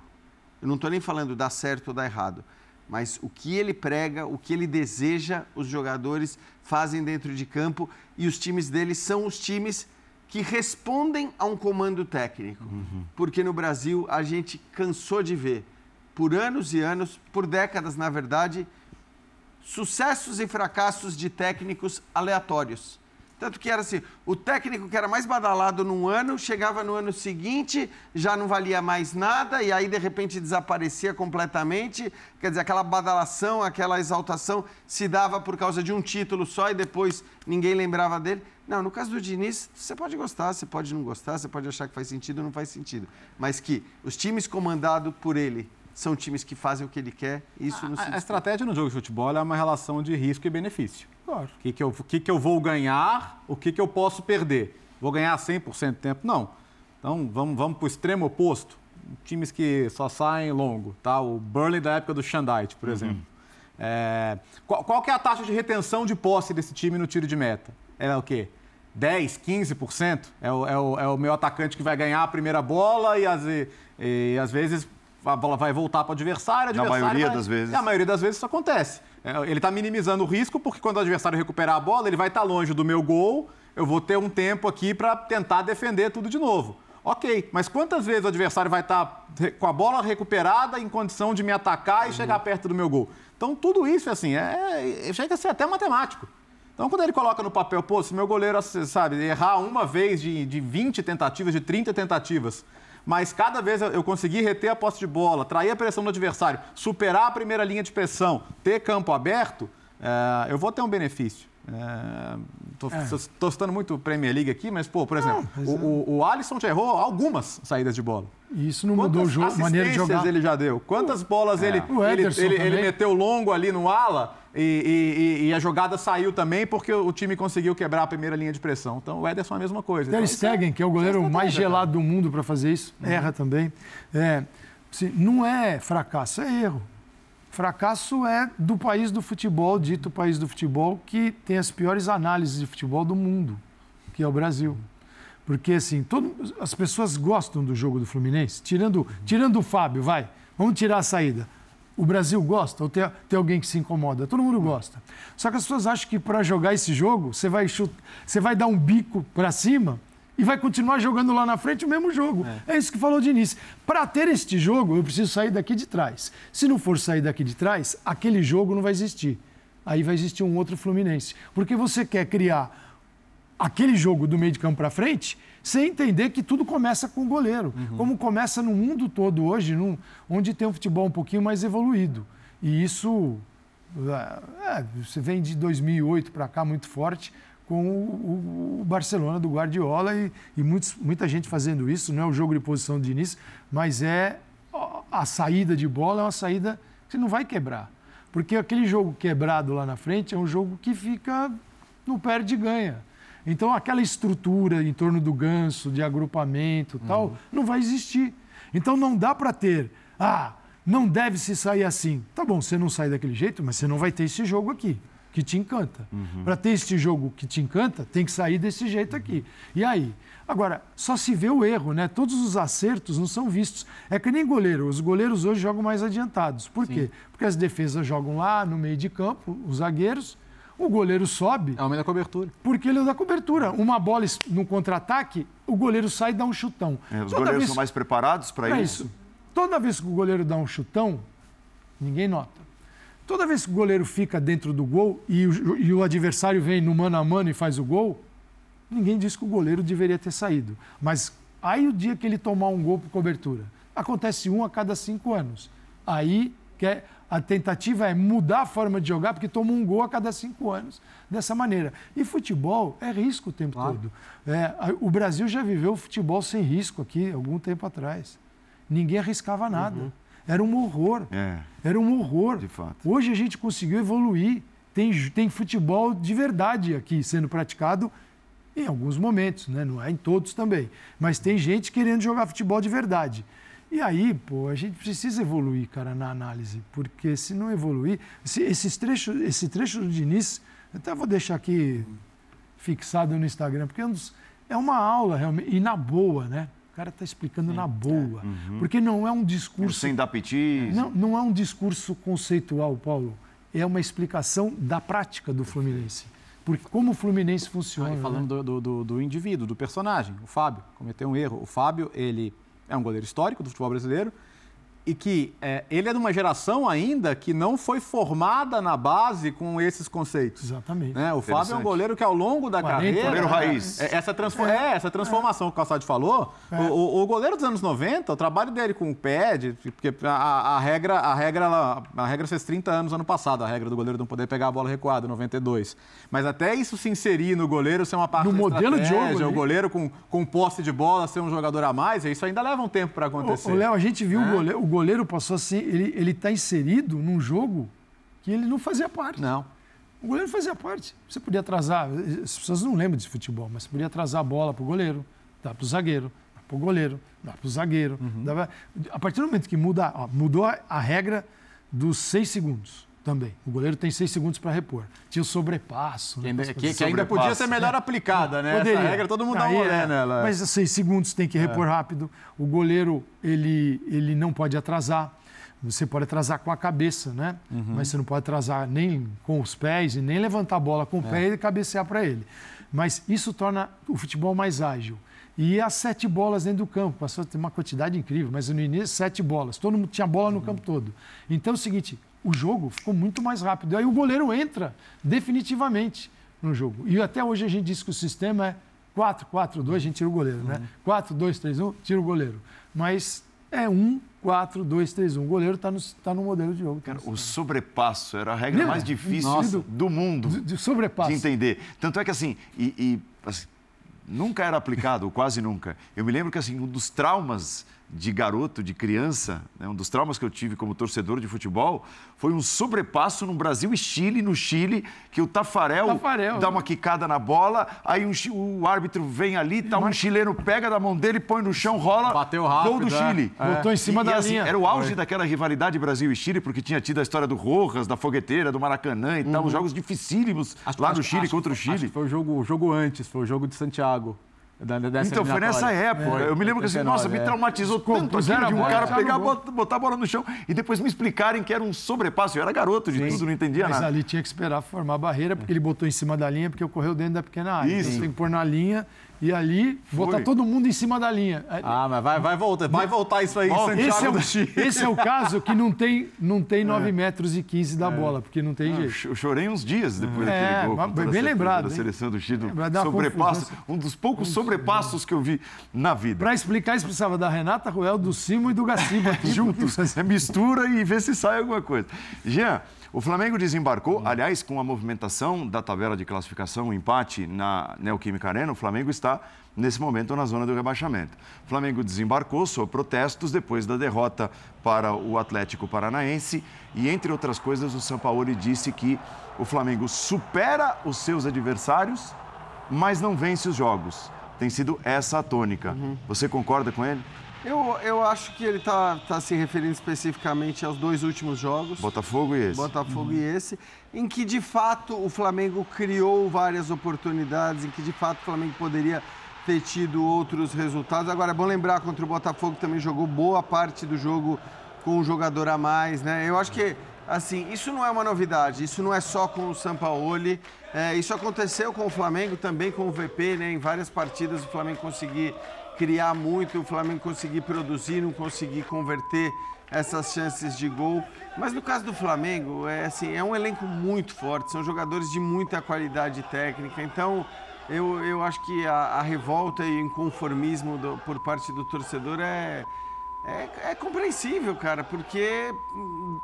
Eu não estou nem falando dar certo ou dar errado, mas o que ele prega, o que ele deseja, os jogadores fazem dentro de campo e os times dele são os times que respondem a um comando técnico. Porque no Brasil a gente cansou de ver, por anos e anos, por décadas na verdade, sucessos e fracassos de técnicos aleatórios. Tanto que era assim, o técnico que era mais badalado num ano, chegava no ano seguinte, já não valia mais nada, e aí de repente desaparecia completamente. Quer dizer, aquela badalação, aquela exaltação se dava por causa de um título só e depois ninguém lembrava dele. Não, no caso do Diniz, você pode gostar, você pode não gostar, você pode achar que faz sentido ou não faz sentido. Mas que os times comandados por ele são times que fazem o que ele quer, isso não se A, a estratégia no jogo de futebol é uma relação de risco e benefício. Claro. O que, que, eu, que, que eu vou ganhar, o que, que eu posso perder. Vou ganhar 100% do tempo? Não. Então, vamos, vamos para o extremo oposto. Times que só saem longo, tá? O Burnley da época do Shandite, por exemplo. É, qual, qual que é a taxa de retenção de posse desse time no tiro de meta? É o quê? 10, 15%? É o, é o, é o meu atacante que vai ganhar a primeira bola e, às, e, e, às vezes a bola vai voltar para o adversário. Na maioria vai- das vezes. Na maioria das vezes isso acontece. É, Ele está minimizando o risco porque quando o adversário recuperar a bola, ele vai estar longe do meu gol, eu vou ter um tempo aqui para tentar defender tudo de novo. Ok, mas quantas vezes o adversário vai estar re- com a bola recuperada em condição de me atacar e chegar perto do meu gol? Então tudo isso, assim, é, é- chega a ser até matemático. Então, quando ele coloca no papel, pô, se meu goleiro, sabe, errar uma vez de, de 20 tentativas, de 30 tentativas, mas cada vez eu conseguir reter a posse de bola, atrair a pressão do adversário, superar a primeira linha de pressão, ter campo aberto, é, eu vou ter um benefício. Estou citando muito Premier League aqui, mas, pô, por exemplo, mas o, o, o Alisson já errou algumas saídas de bola. E isso não mudou o jogo, a maneira de jogar. ele já deu? Quantas bolas ele, O ele, ele, ele meteu longo ali no ala e, e- e- a jogada saiu também porque o time conseguiu quebrar a primeira linha de pressão. Então o Ederson é a mesma coisa. Ter Então, Stegen, que é o goleiro é mais gelado do mundo para fazer isso, erra também. É, assim, não é fracasso, é erro. Fracasso é do país do futebol, dito país do futebol, que tem as piores análises de futebol do mundo, que é o Brasil. Porque, assim, todo- as pessoas gostam do jogo do Fluminense, tirando, tirando o Fábio, vai, vamos tirar a saída. O Brasil gosta ou tem, tem alguém que se incomoda? Todo mundo gosta. Só que as pessoas acham que para jogar esse jogo, você vai, chut- você vai dar um bico para cima e vai continuar jogando lá na frente o mesmo jogo. É, isso que falou o Diniz. Para ter este jogo, eu preciso sair daqui de trás. Se não for sair daqui de trás, aquele jogo não vai existir. Aí vai existir um outro Fluminense. Porque você quer criar aquele jogo do meio de campo para frente, sem entender que tudo começa com o goleiro. Como começa no mundo todo hoje, num- onde tem um futebol um pouquinho mais evoluído. E isso é, é, você vem de 2008 para cá muito forte com o, o- o Barcelona do Guardiola e, e muitos- muita gente fazendo isso. Não é o jogo de posição de início, mas é a- a saída de bola é uma saída que você não vai quebrar. Porque aquele jogo quebrado lá na frente é um jogo que fica no perde e ganha. Então, aquela estrutura em torno do ganso, de agrupamento e tal, não vai existir. Então, não dá para ter, ah, não deve se sair assim. Tá bom, você não sai daquele jeito, mas você não vai ter esse jogo aqui, que te encanta. Para ter esse jogo que te encanta, tem que sair desse jeito aqui. E aí? Agora, só se vê o erro, né? Todos os acertos não são vistos. É que nem goleiro. Os goleiros hoje jogam mais adiantados. Por quê? Porque as defesas jogam lá no meio de campo, os zagueiros. O goleiro sobe Aumenta a cobertura. porque ele dá cobertura. Uma bola no contra-ataque, o goleiro sai e dá um chutão. É, os Toda goleiros vez- são mais preparados para pra isso? Toda vez que o goleiro dá um chutão, ninguém nota. Toda vez que o goleiro fica dentro do gol e o, e o adversário vem no mano a mano e faz o gol, ninguém diz que o goleiro deveria ter saído. Mas aí o dia que ele tomar um gol por cobertura, acontece um a cada cinco anos. Aí que é- a tentativa é mudar a forma de jogar, porque toma um gol a cada cinco anos dessa maneira. E futebol é risco o tempo todo. É, o Brasil já viveu futebol sem risco aqui algum tempo atrás. Ninguém arriscava nada. Era um horror. É. Era um horror. De fato. Hoje a gente conseguiu evoluir. Tem, tem futebol de verdade aqui sendo praticado em alguns momentos, né? não é em todos também. Mas tem gente querendo jogar futebol de verdade. E aí, pô, a gente precisa evoluir, cara, na análise, porque se não evoluir, esse, esses trechos, esse trecho do Diniz, eu até vou deixar aqui fixado no Instagram, porque é, é uma aula realmente, e na boa, né? O cara está explicando na boa, porque não é um discurso Sem dar piti. não, não é um discurso conceitual, Paulo. É uma explicação da prática do Fluminense. Porque como o Fluminense funciona. Né? falando do, do- do- do indivíduo, do personagem, o Fábio cometeu um erro. O Fábio, ele é um goleiro histórico do futebol brasileiro. E que é, ele é de uma geração ainda que não foi formada na base com esses conceitos. Exatamente. Né? O Fábio é um goleiro que ao longo da 40, carreira... Goleiro raiz. É, essa, transfor é. é essa transformação é. que o Calçade falou, é. o, o, goleiro dos anos 90, o trabalho dele com o pé, de, porque a, a, regra, a, regra, a regra fez 30 anos ano passado, a regra do goleiro não poder pegar a bola recuada, 92. Mas até isso se inserir no goleiro ser uma parte no da modelo de jogo, o goleiro com, com posse de bola ser um jogador a mais, isso ainda leva um tempo para acontecer. Léo, a gente viu o goleiro, o goleiro passou assim, ele está inserido num jogo que ele não fazia parte. Não. O goleiro fazia parte. Você podia atrasar, as pessoas não lembram de futebol, mas você podia atrasar a bola para o goleiro, dar para o zagueiro, para o goleiro, dar para o zagueiro. Uhum. Dava... A partir do momento que muda, ó, mudou a, a regra dos seis segundos também. O goleiro tem seis segundos para repor. Tinha o sobrepasso. Que, né, ainda, que, que ainda podia ser melhor é. aplicada, né? Poderia. Essa regra todo mundo dá um olé é. nela. Mas seis segundos tem que repor é. rápido. O goleiro, ele, ele não pode atrasar. Você pode atrasar com a cabeça, né? Uhum. Mas você não pode atrasar nem com os pés e nem levantar a bola com o é. pé e cabecear para ele. Mas isso torna o futebol mais ágil. E as sete bolas dentro do campo, passou a ter uma quantidade incrível, mas no início, sete bolas. Todo mundo tinha bola no uhum. campo todo. Então é o seguinte: o jogo ficou muito mais rápido. E aí o goleiro entra definitivamente no jogo. E até hoje a gente diz que o sistema é 4-4-2, a gente tira o goleiro, né? 4-2-3-1, tira o goleiro. Mas é 1, 4, 2, 3, 1. O goleiro está no, tá no modelo de jogo. Cara, o sobrepasso era a regra Lembra? mais difícil Nossa. do mundo de, de, sobrepasso. de entender. Tanto é que assim, e, e assim, nunca era aplicado, [laughs] quase nunca. Eu me lembro que assim, um dos traumas de garoto, de criança, né, um dos traumas que eu tive como torcedor de futebol, foi um sobrepasso no Brasil e Chile, no Chile, que o Tafarel, Tafarel dá uma quicada na bola, aí um, o árbitro vem ali, tá um chileno pega da mão dele, põe no chão, rola, Bateu rápido, gol do Chile. É. Botou em cima e, da e, assim, linha. Era o auge foi. daquela rivalidade Brasil e Chile, porque tinha tido a história do Rojas, da Fogueteira, do Maracanã e uhum. tal, os jogos dificílimos acho, lá no Chile acho, contra o Chile. foi o jogo, o jogo antes, foi o jogo de Santiago. Então, foi nessa época. É, eu me lembro que assim, nossa, me é. traumatizou tanto aquilo de um cara pegar, botar, botar a bola no chão e depois me explicarem que era um sobrepasso. Eu era garoto de Sim. tudo, não entendia Mas nada. Mas ali tinha que esperar formar a barreira, porque ele botou em cima da linha, porque ocorreu dentro da pequena área. Isso. Então, tem que pôr na linha e ali Foi. botar todo mundo em cima da linha. Ah, mas vai, vai voltar, vai voltar isso aí em Santiago esse é, o, Chile. esse é o caso que não tem, não tem 9 é. metros e 15 da é. bola, porque não tem jeito. Eu chorei uns dias depois é. daquele gol. Bem, bem lembrado. Da seleção do Chile, sobrepasso, um dos poucos sobrepassos que eu vi na vida. Para explicar isso, precisava da Renata Ruel, do Simo e do Gaciba. [laughs] Juntos. É mistura e vê se sai alguma coisa. Jean, o Flamengo desembarcou, aliás, com a movimentação da tabela de classificação, o empate na Neoquímica Arena, o Flamengo está, nesse momento, na zona do rebaixamento. O Flamengo desembarcou sob protestos depois da derrota para o Atlético Paranaense e, entre outras coisas, o Sampaoli disse que o Flamengo supera os seus adversários, mas não vence os jogos. Tem sido essa a tônica. Uhum. Você concorda com ele? Eu, eu acho que ele está tá se referindo especificamente aos dois últimos jogos. Botafogo e esse. Botafogo uhum. e esse. Em que, de fato, o Flamengo criou várias oportunidades, em que, de fato, o Flamengo poderia ter tido outros resultados. Agora, é bom lembrar, contra o Botafogo também jogou boa parte do jogo com um jogador a mais, né? Eu acho que, assim, isso não é uma novidade, isso não é só com o Sampaoli. É, isso aconteceu com o Flamengo também, com o VP, né? Em várias partidas o Flamengo conseguir criar muito, o Flamengo conseguir produzir, não conseguir converter essas chances de gol. Mas no caso do Flamengo, é assim, é um elenco muito forte, são jogadores de muita qualidade técnica. Então, eu, eu acho que a, a revolta e o inconformismo do, por parte do torcedor é, é, é, compreensível, cara, porque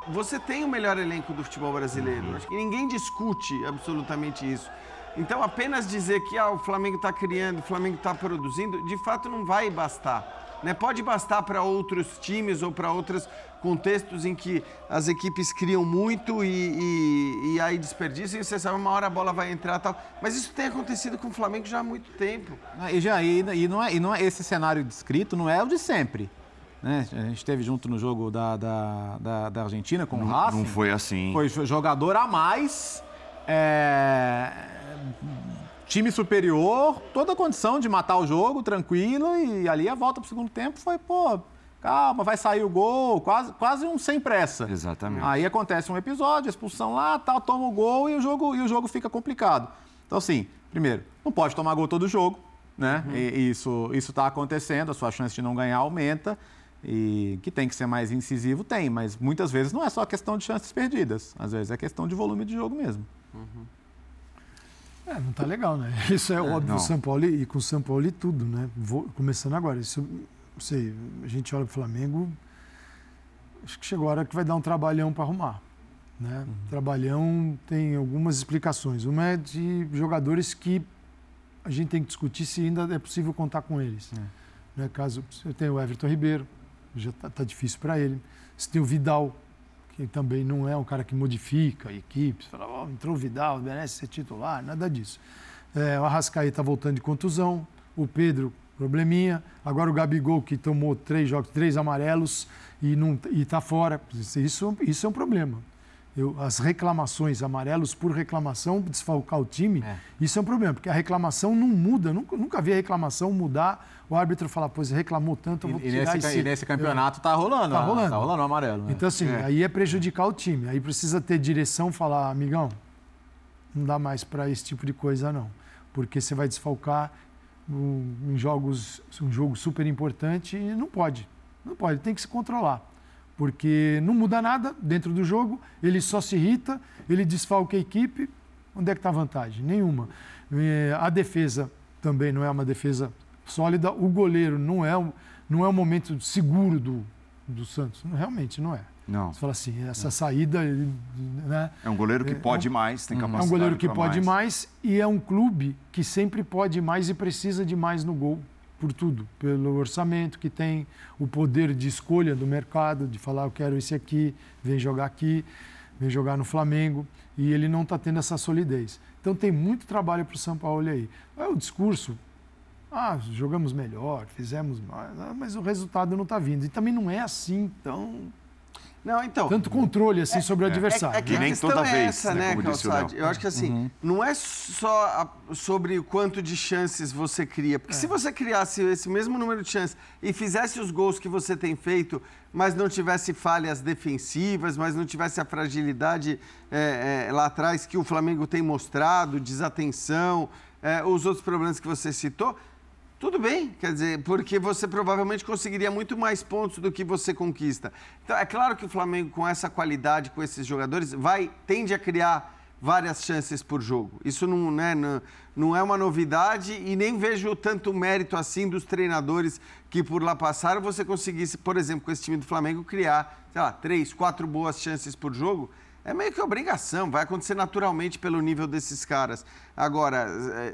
você tem o melhor elenco do futebol brasileiro. Acho que ninguém discute absolutamente isso. Então, apenas dizer que ah, o Flamengo está criando, o Flamengo está produzindo, de fato não vai bastar. Né? Pode bastar para outros times ou para outros contextos em que as equipes criam muito e, e, e aí desperdiçam e você sabe, uma hora a bola vai entrar tal. Mas isso tem acontecido com o Flamengo já há muito tempo. E, já, e, e, não é, e não é esse cenário descrito, não é o de sempre. Né? A gente esteve junto no jogo da, da, da, da Argentina com não, o Racing. Não foi assim. Foi jogador a mais. É time superior, toda a condição de matar o jogo, tranquilo, e ali a volta para o segundo tempo foi, pô, calma, vai sair o gol, quase, quase um sem pressa. Exatamente. Aí acontece um episódio, expulsão lá, tal, toma o gol e o jogo, e o jogo fica complicado. Então, assim, primeiro, não pode tomar gol todo jogo, né? Uhum. E, isso está acontecendo, a sua chance de não ganhar aumenta. E que tem que ser mais incisivo, tem, mas muitas vezes não é só questão de chances perdidas. Às vezes é questão de volume de jogo mesmo. Uhum. É, não tá legal, né? [laughs] Isso é, é óbvio, o São Paulo e, com o São Paulo e tudo, né? Vou, começando agora. Isso, não sei, a gente olha para o Flamengo, acho que chegou a hora que vai dar um trabalhão para arrumar. Né? Uhum. Trabalhão tem algumas explicações. Uma é de jogadores que a gente tem que discutir se ainda é possível contar com eles. É. Né? Caso você tenha o Everton Ribeiro, já está tá difícil para ele. Você tem o Vidal, que também não é um cara que modifica equipes. Fala, oh, entrou o Vidal, merece ser titular, nada disso. É, o Arrascaí está voltando de contusão. O Pedro, probleminha. Agora o Gabigol, que tomou três jogos, três amarelos e está fora. Isso, isso é um problema. Eu, as reclamações, amarelos por reclamação, desfalcar o time, é. isso é um problema, porque a reclamação não muda. Nunca, nunca vi a reclamação mudar, o árbitro falar, pois reclamou tanto, eu vou e, tirar nesse, esse... E nesse campeonato está rolando, tá rolando. Tá rolando o amarelo. Né? Então, assim, é. aí é prejudicar o time. Aí precisa ter direção, falar, amigão, não dá mais para esse tipo de coisa, não. Porque você vai desfalcar um, em jogos, um jogo super importante e não pode. Não pode, tem que se controlar porque não muda nada dentro do jogo, ele só se irrita, ele desfalca a equipe. Onde é que está a vantagem? Nenhuma. É, a defesa também não é uma defesa sólida, o goleiro não é não é um momento seguro do, do Santos. Realmente não é. Não. Você fala assim, essa saída. Né? É um goleiro que pode é, mais, tem capacidade. É um goleiro que pode mais. mais e é um clube que sempre pode mais e precisa de mais no gol por tudo, pelo orçamento que tem, o poder de escolha do mercado, de falar eu quero esse aqui, vem jogar aqui, vem jogar no Flamengo, e ele não está tendo essa solidez. Então tem muito trabalho para o São Paulo aí. É o discurso, ah, jogamos melhor, fizemos mais, ah, mas o resultado não está vindo. E também não é assim tão não, então. Tanto controle assim é, sobre o adversário. É, é que né? nem toda é vez, essa, né, né Calçade? Eu acho que assim, uhum. não é só a, sobre o quanto de chances você cria. Porque é. se você criasse esse mesmo número de chances e fizesse os gols que você tem feito, mas não tivesse falhas defensivas, mas não tivesse a fragilidade é, é, lá atrás que o Flamengo tem mostrado, desatenção, é, os outros problemas que você citou, tudo bem, quer dizer, porque você provavelmente conseguiria muito mais pontos do que você conquista. Então, é claro que o Flamengo, com essa qualidade, com esses jogadores, vai tende a criar várias chances por jogo. Isso não, né, não, não é uma novidade e nem vejo tanto mérito assim dos treinadores que por lá passaram. Você conseguisse, por exemplo, com esse time do Flamengo, criar, sei lá, três, quatro boas chances por jogo. É meio que obrigação, vai acontecer naturalmente pelo nível desses caras. Agora,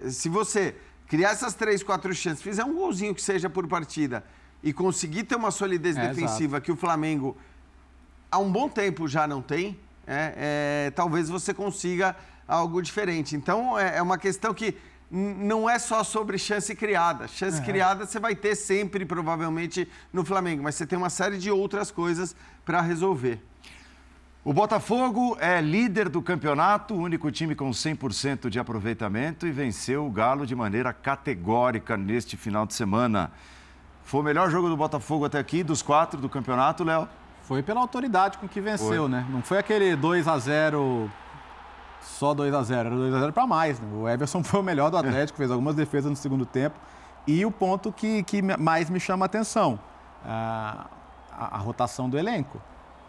eh, se você criar essas três, quatro chances, fizer um golzinho que seja por partida e conseguir ter uma solidez é, defensiva exato. que o Flamengo há um bom tempo já não tem, é, é, talvez você consiga algo diferente. Então é, é uma questão que não é só sobre chance criada. Chance é. criada você vai ter sempre, provavelmente, no Flamengo, mas você tem uma série de outras coisas para resolver. O Botafogo é líder do campeonato, o único time com 100% de aproveitamento e venceu o Galo de maneira categórica neste final de semana. Foi o melhor jogo do Botafogo até aqui, dos quatro do campeonato, Léo? Foi pela autoridade com que venceu, foi. né? Não foi aquele 2 a 0 só 2 a 0 era 2 a 0 para mais. Né? O Everson [laughs] foi o melhor do Atlético, fez algumas defesas no segundo tempo. E o ponto que, que mais me chama a atenção, a, a, a rotação do elenco.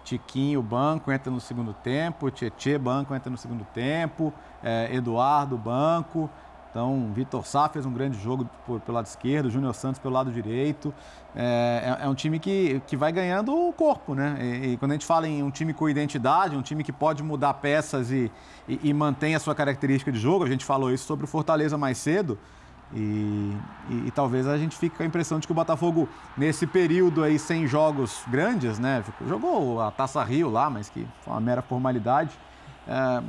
Tiquinho, banco, entra no segundo tempo. Tietê, banco, entra no segundo tempo. É, Eduardo, banco. Então, Vitor Sá fez um grande jogo por, pelo lado esquerdo, Júnior Santos pelo lado direito. É, é, é, um time que, que vai ganhando o corpo, né? E, e, quando a gente fala em um time com identidade, um time que pode mudar peças e, e, e mantém a sua característica de jogo, a gente falou isso sobre o Fortaleza mais cedo. E, e, e, talvez a gente fique com a impressão de que o Botafogo, nesse período aí sem jogos grandes, né? Jogou a Taça Rio lá, mas que foi uma mera formalidade. É,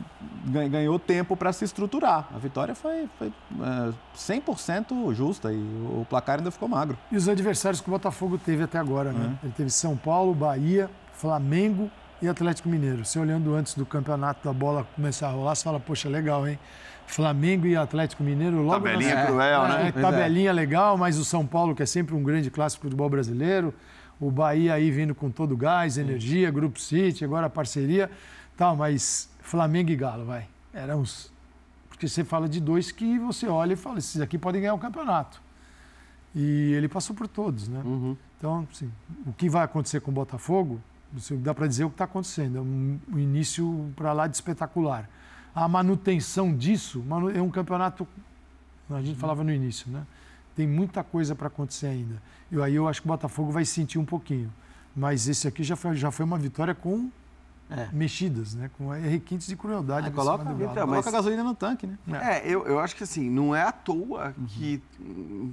ganhou tempo para se estruturar. A vitória foi, foi é, 100% justa e o placar ainda ficou magro. E os adversários que o Botafogo teve até agora, né? Uhum. Ele teve São Paulo, Bahia, Flamengo e Atlético Mineiro. Você olhando antes do campeonato da bola começar a rolar, você fala, poxa, legal, hein? Flamengo e Atlético Mineiro logo Tabelinha na... cruel, é, né? É, tabelinha é. legal, mas o São Paulo, que é sempre um grande clássico do futebol brasileiro, o Bahia aí vindo com todo o gás, energia, Grupo City, agora a parceria, tal, mas Flamengo e Galo, vai. Eram uns... Porque você fala de dois que você olha e fala, esses aqui podem ganhar o campeonato. E ele passou por todos, né? Uhum. Então, assim, o que vai acontecer com o Botafogo, dá para dizer o que está acontecendo. É um, um início para lá de espetacular. A manutenção disso é um campeonato, a gente falava no início, né? Tem muita coisa para acontecer ainda. E aí eu acho que o Botafogo vai sentir um pouquinho. Mas esse aqui já foi, já foi uma vitória com é. mexidas, né? Com requintes de crueldade. Ah, coloca, então, coloca mas... gasolina no tanque, né? É, eu, eu acho que assim, não é à toa uhum. que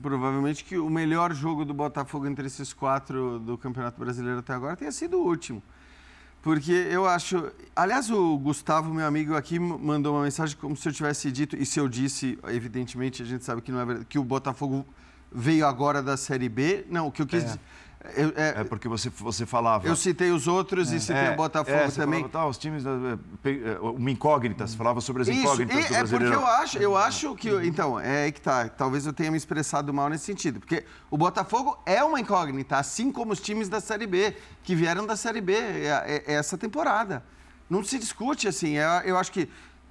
provavelmente que o melhor jogo do Botafogo entre esses quatro do Campeonato Brasileiro até agora tenha sido o último. Porque eu acho. Aliás, o Gustavo, meu amigo aqui, mandou uma mensagem como se eu tivesse dito, e se eu disse, evidentemente, a gente sabe que não é verdade, que o Botafogo veio agora da Série B. Não, o que eu quis é. dizer eu, é, é, porque você, você falava. Eu citei os outros é. e citei é, o Botafogo é, também. Falava, tá, os times. É, é, uma incógnita, você falava sobre as incógnitas Isso, do É porque eu acho, eu acho que. Então, é aí que tá. Talvez eu tenha me expressado mal nesse sentido. Porque o Botafogo é uma incógnita, assim como os times da Série B, que vieram da Série B essa temporada. Não se discute assim. Eu acho que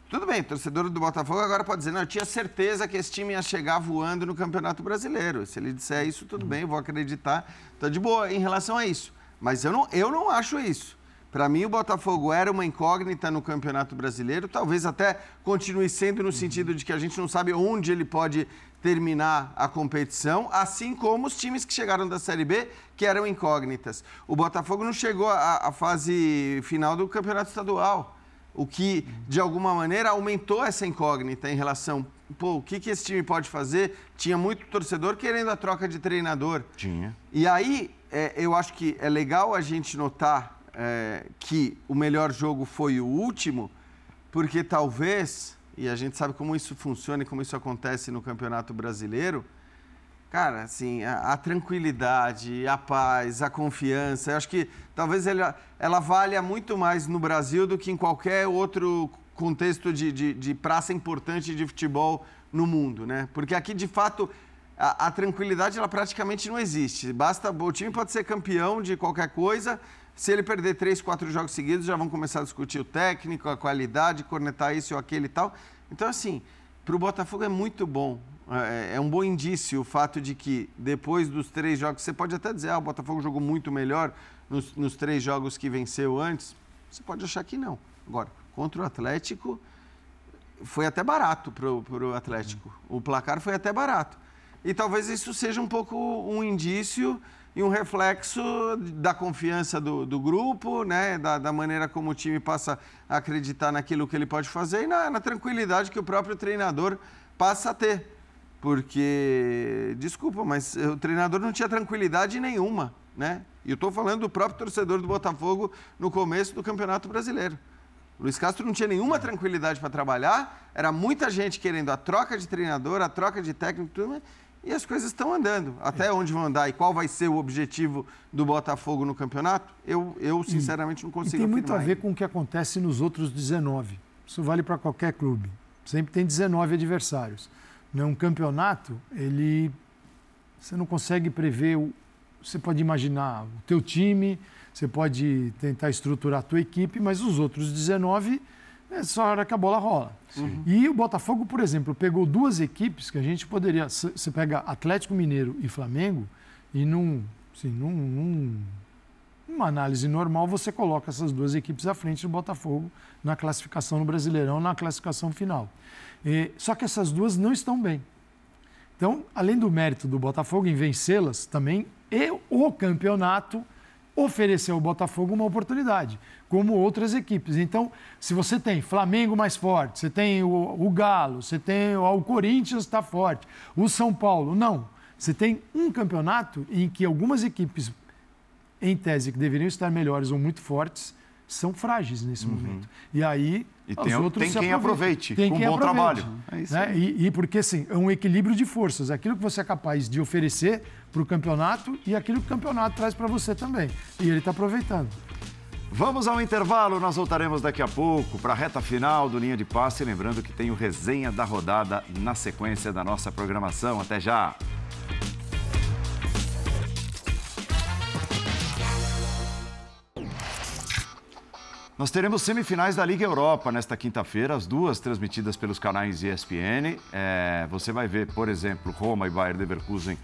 tudo bem, torcedor do Botafogo agora pode dizer, não, eu tinha certeza que esse time ia chegar voando no Campeonato Brasileiro. Se ele disser isso, tudo bem, vou acreditar. Estou de boa em relação a isso. Mas eu não, eu não acho isso. Para mim, o Botafogo era uma incógnita no Campeonato Brasileiro, talvez até continue sendo no sentido de que a gente não sabe onde ele pode terminar a competição, assim como os times que chegaram da Série B, que eram incógnitas. O Botafogo não chegou à, à fase final do Campeonato Estadual o que, de alguma maneira, aumentou essa incógnita em relação, pô, o que, que esse time pode fazer? Tinha muito torcedor querendo a troca de treinador. Tinha. E aí, é, eu acho que é legal a gente notar é, que o melhor jogo foi o último, porque talvez, e a gente sabe como isso funciona e como isso acontece no Campeonato Brasileiro, Cara, assim, a, a, tranquilidade, a paz, a confiança, eu acho que talvez ela, ela valha muito mais no Brasil do que em qualquer outro contexto de, de, de praça importante de futebol no mundo, né? Porque aqui, de fato, a, a, tranquilidade ela praticamente não existe. Basta o time pode ser campeão de qualquer coisa. Se ele perder três, quatro jogos seguidos, já vão começar a discutir o técnico, a qualidade, cornetar isso ou aquele e tal. Então, assim, para o Botafogo é muito bom é, é, um bom indício o fato de que depois dos três jogos, você pode até dizer, ah, o Botafogo jogou muito melhor nos, nos três jogos que venceu antes. Você pode achar que não. Agora, contra o Atlético, foi até barato para o Atlético. O placar foi até barato. E talvez isso seja um pouco um indício e um reflexo da confiança do, do grupo, né? Da, da, maneira como o time passa a acreditar naquilo que ele pode fazer e na, na tranquilidade que o próprio treinador passa a ter porque, desculpa, mas o treinador não tinha tranquilidade nenhuma, né? E eu estou falando do próprio torcedor do Botafogo no começo do Campeonato Brasileiro. Luiz Castro não tinha nenhuma tranquilidade para trabalhar, era muita gente querendo a troca de treinador, a troca de técnico, tudo, e as coisas estão andando. Até onde vão andar e qual vai ser o objetivo do Botafogo no campeonato, eu, eu sinceramente não consigo e tem muito a ver com o que acontece nos outros 19. Isso vale para qualquer clube. Sempre tem 19 adversários. Né? Um campeonato, ele você não consegue prever, o, você pode imaginar o teu time, você pode tentar estruturar a tua equipe, mas os outros 19 é só a hora que a bola rola. Uhum. E o Botafogo, por exemplo, pegou duas equipes que a gente poderia. Você pega Atlético Mineiro e Flamengo, e num, assim, num, num, numa análise normal, você coloca essas duas equipes à frente do Botafogo na classificação no Brasileirão, na classificação final. E, só que essas duas não estão bem. Então, além do mérito do Botafogo em vencê-las, também e o campeonato ofereceu ao Botafogo uma oportunidade, como outras equipes. Então, se você tem Flamengo mais forte, você tem o, o Galo, você tem o, o Corinthians está forte, o São Paulo, não. Você tem um campeonato em que algumas equipes, em tese, que deveriam estar melhores ou muito fortes, são frágeis nesse uhum. momento. E aí e tem, tem quem aproveite, tem com quem um bom aproveite, trabalho. É isso né? e, e, porque, assim, é um equilíbrio de forças. Aquilo que você é capaz de oferecer para o campeonato e aquilo que o campeonato traz para você também. E ele está aproveitando. Vamos ao intervalo, nós voltaremos daqui a pouco para a reta final do Linha de Passe. Lembrando que tem o resenha da rodada na sequência da nossa programação. Até já! Nós teremos semifinais da Liga Europa nesta quinta-feira, as duas transmitidas pelos canais ESPN. É, você vai ver, por exemplo, Roma e Bayern Leverkusen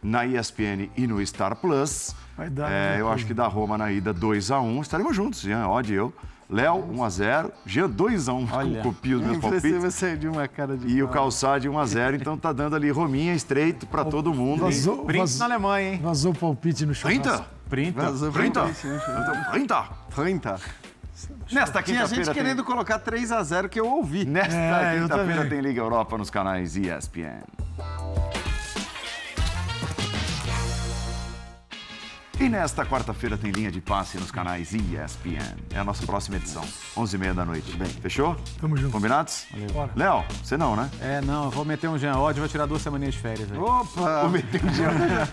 na ESPN e no Star Plus. Vai dar, É, né, eu acho que da Roma na ida 2x1. Estaremos juntos, Jean, Odd e eu. Léo, 1x0. Jean, 2x1, Olha. com copia os meus [laughs] Você palpites. vai sair de uma cara de. E o Calçade 1x0, então tá dando ali Rominha estreito para todo mundo. Vazou, Prince vaz- na Alemanha, hein? vazou o palpite no churrasco. 30? Printa. Vazou pra 30? frente, né? 30? 30. Nesta Tinha gente quinta-feira querendo tem... colocar 3x0 que eu ouvi. Nesta É, quinta-feira tem Liga Europa nos canais ESPN. E nesta quarta-feira tem linha de passe nos canais ESPN. É a nossa próxima edição, 11h30 da noite. Bem, fechou? Tamo junto. Combinados? Bora. Léo, você não, né? É, não, eu vou meter um Jean Odd, vou tirar duas semaninhas de férias aí. Opa!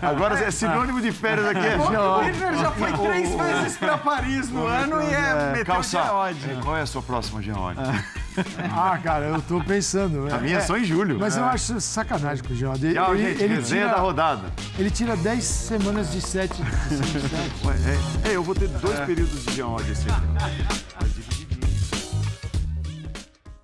[laughs] Agora é sinônimo de férias aqui. É O Winner já foi três vezes pra Paris no ano e é meteu Calça, de odd. qual é a sua próxima Geode? [laughs] Ah, cara, eu tô pensando. A minha é só em julho. Mas eu acho sacanagem com o Geraldo. Ele, Tchau, ele- gente. ele Resenha tira, da rodada. ele tira 10 semanas de 7. Ué, é, é, eu vou ter dois períodos de Geode esse ano.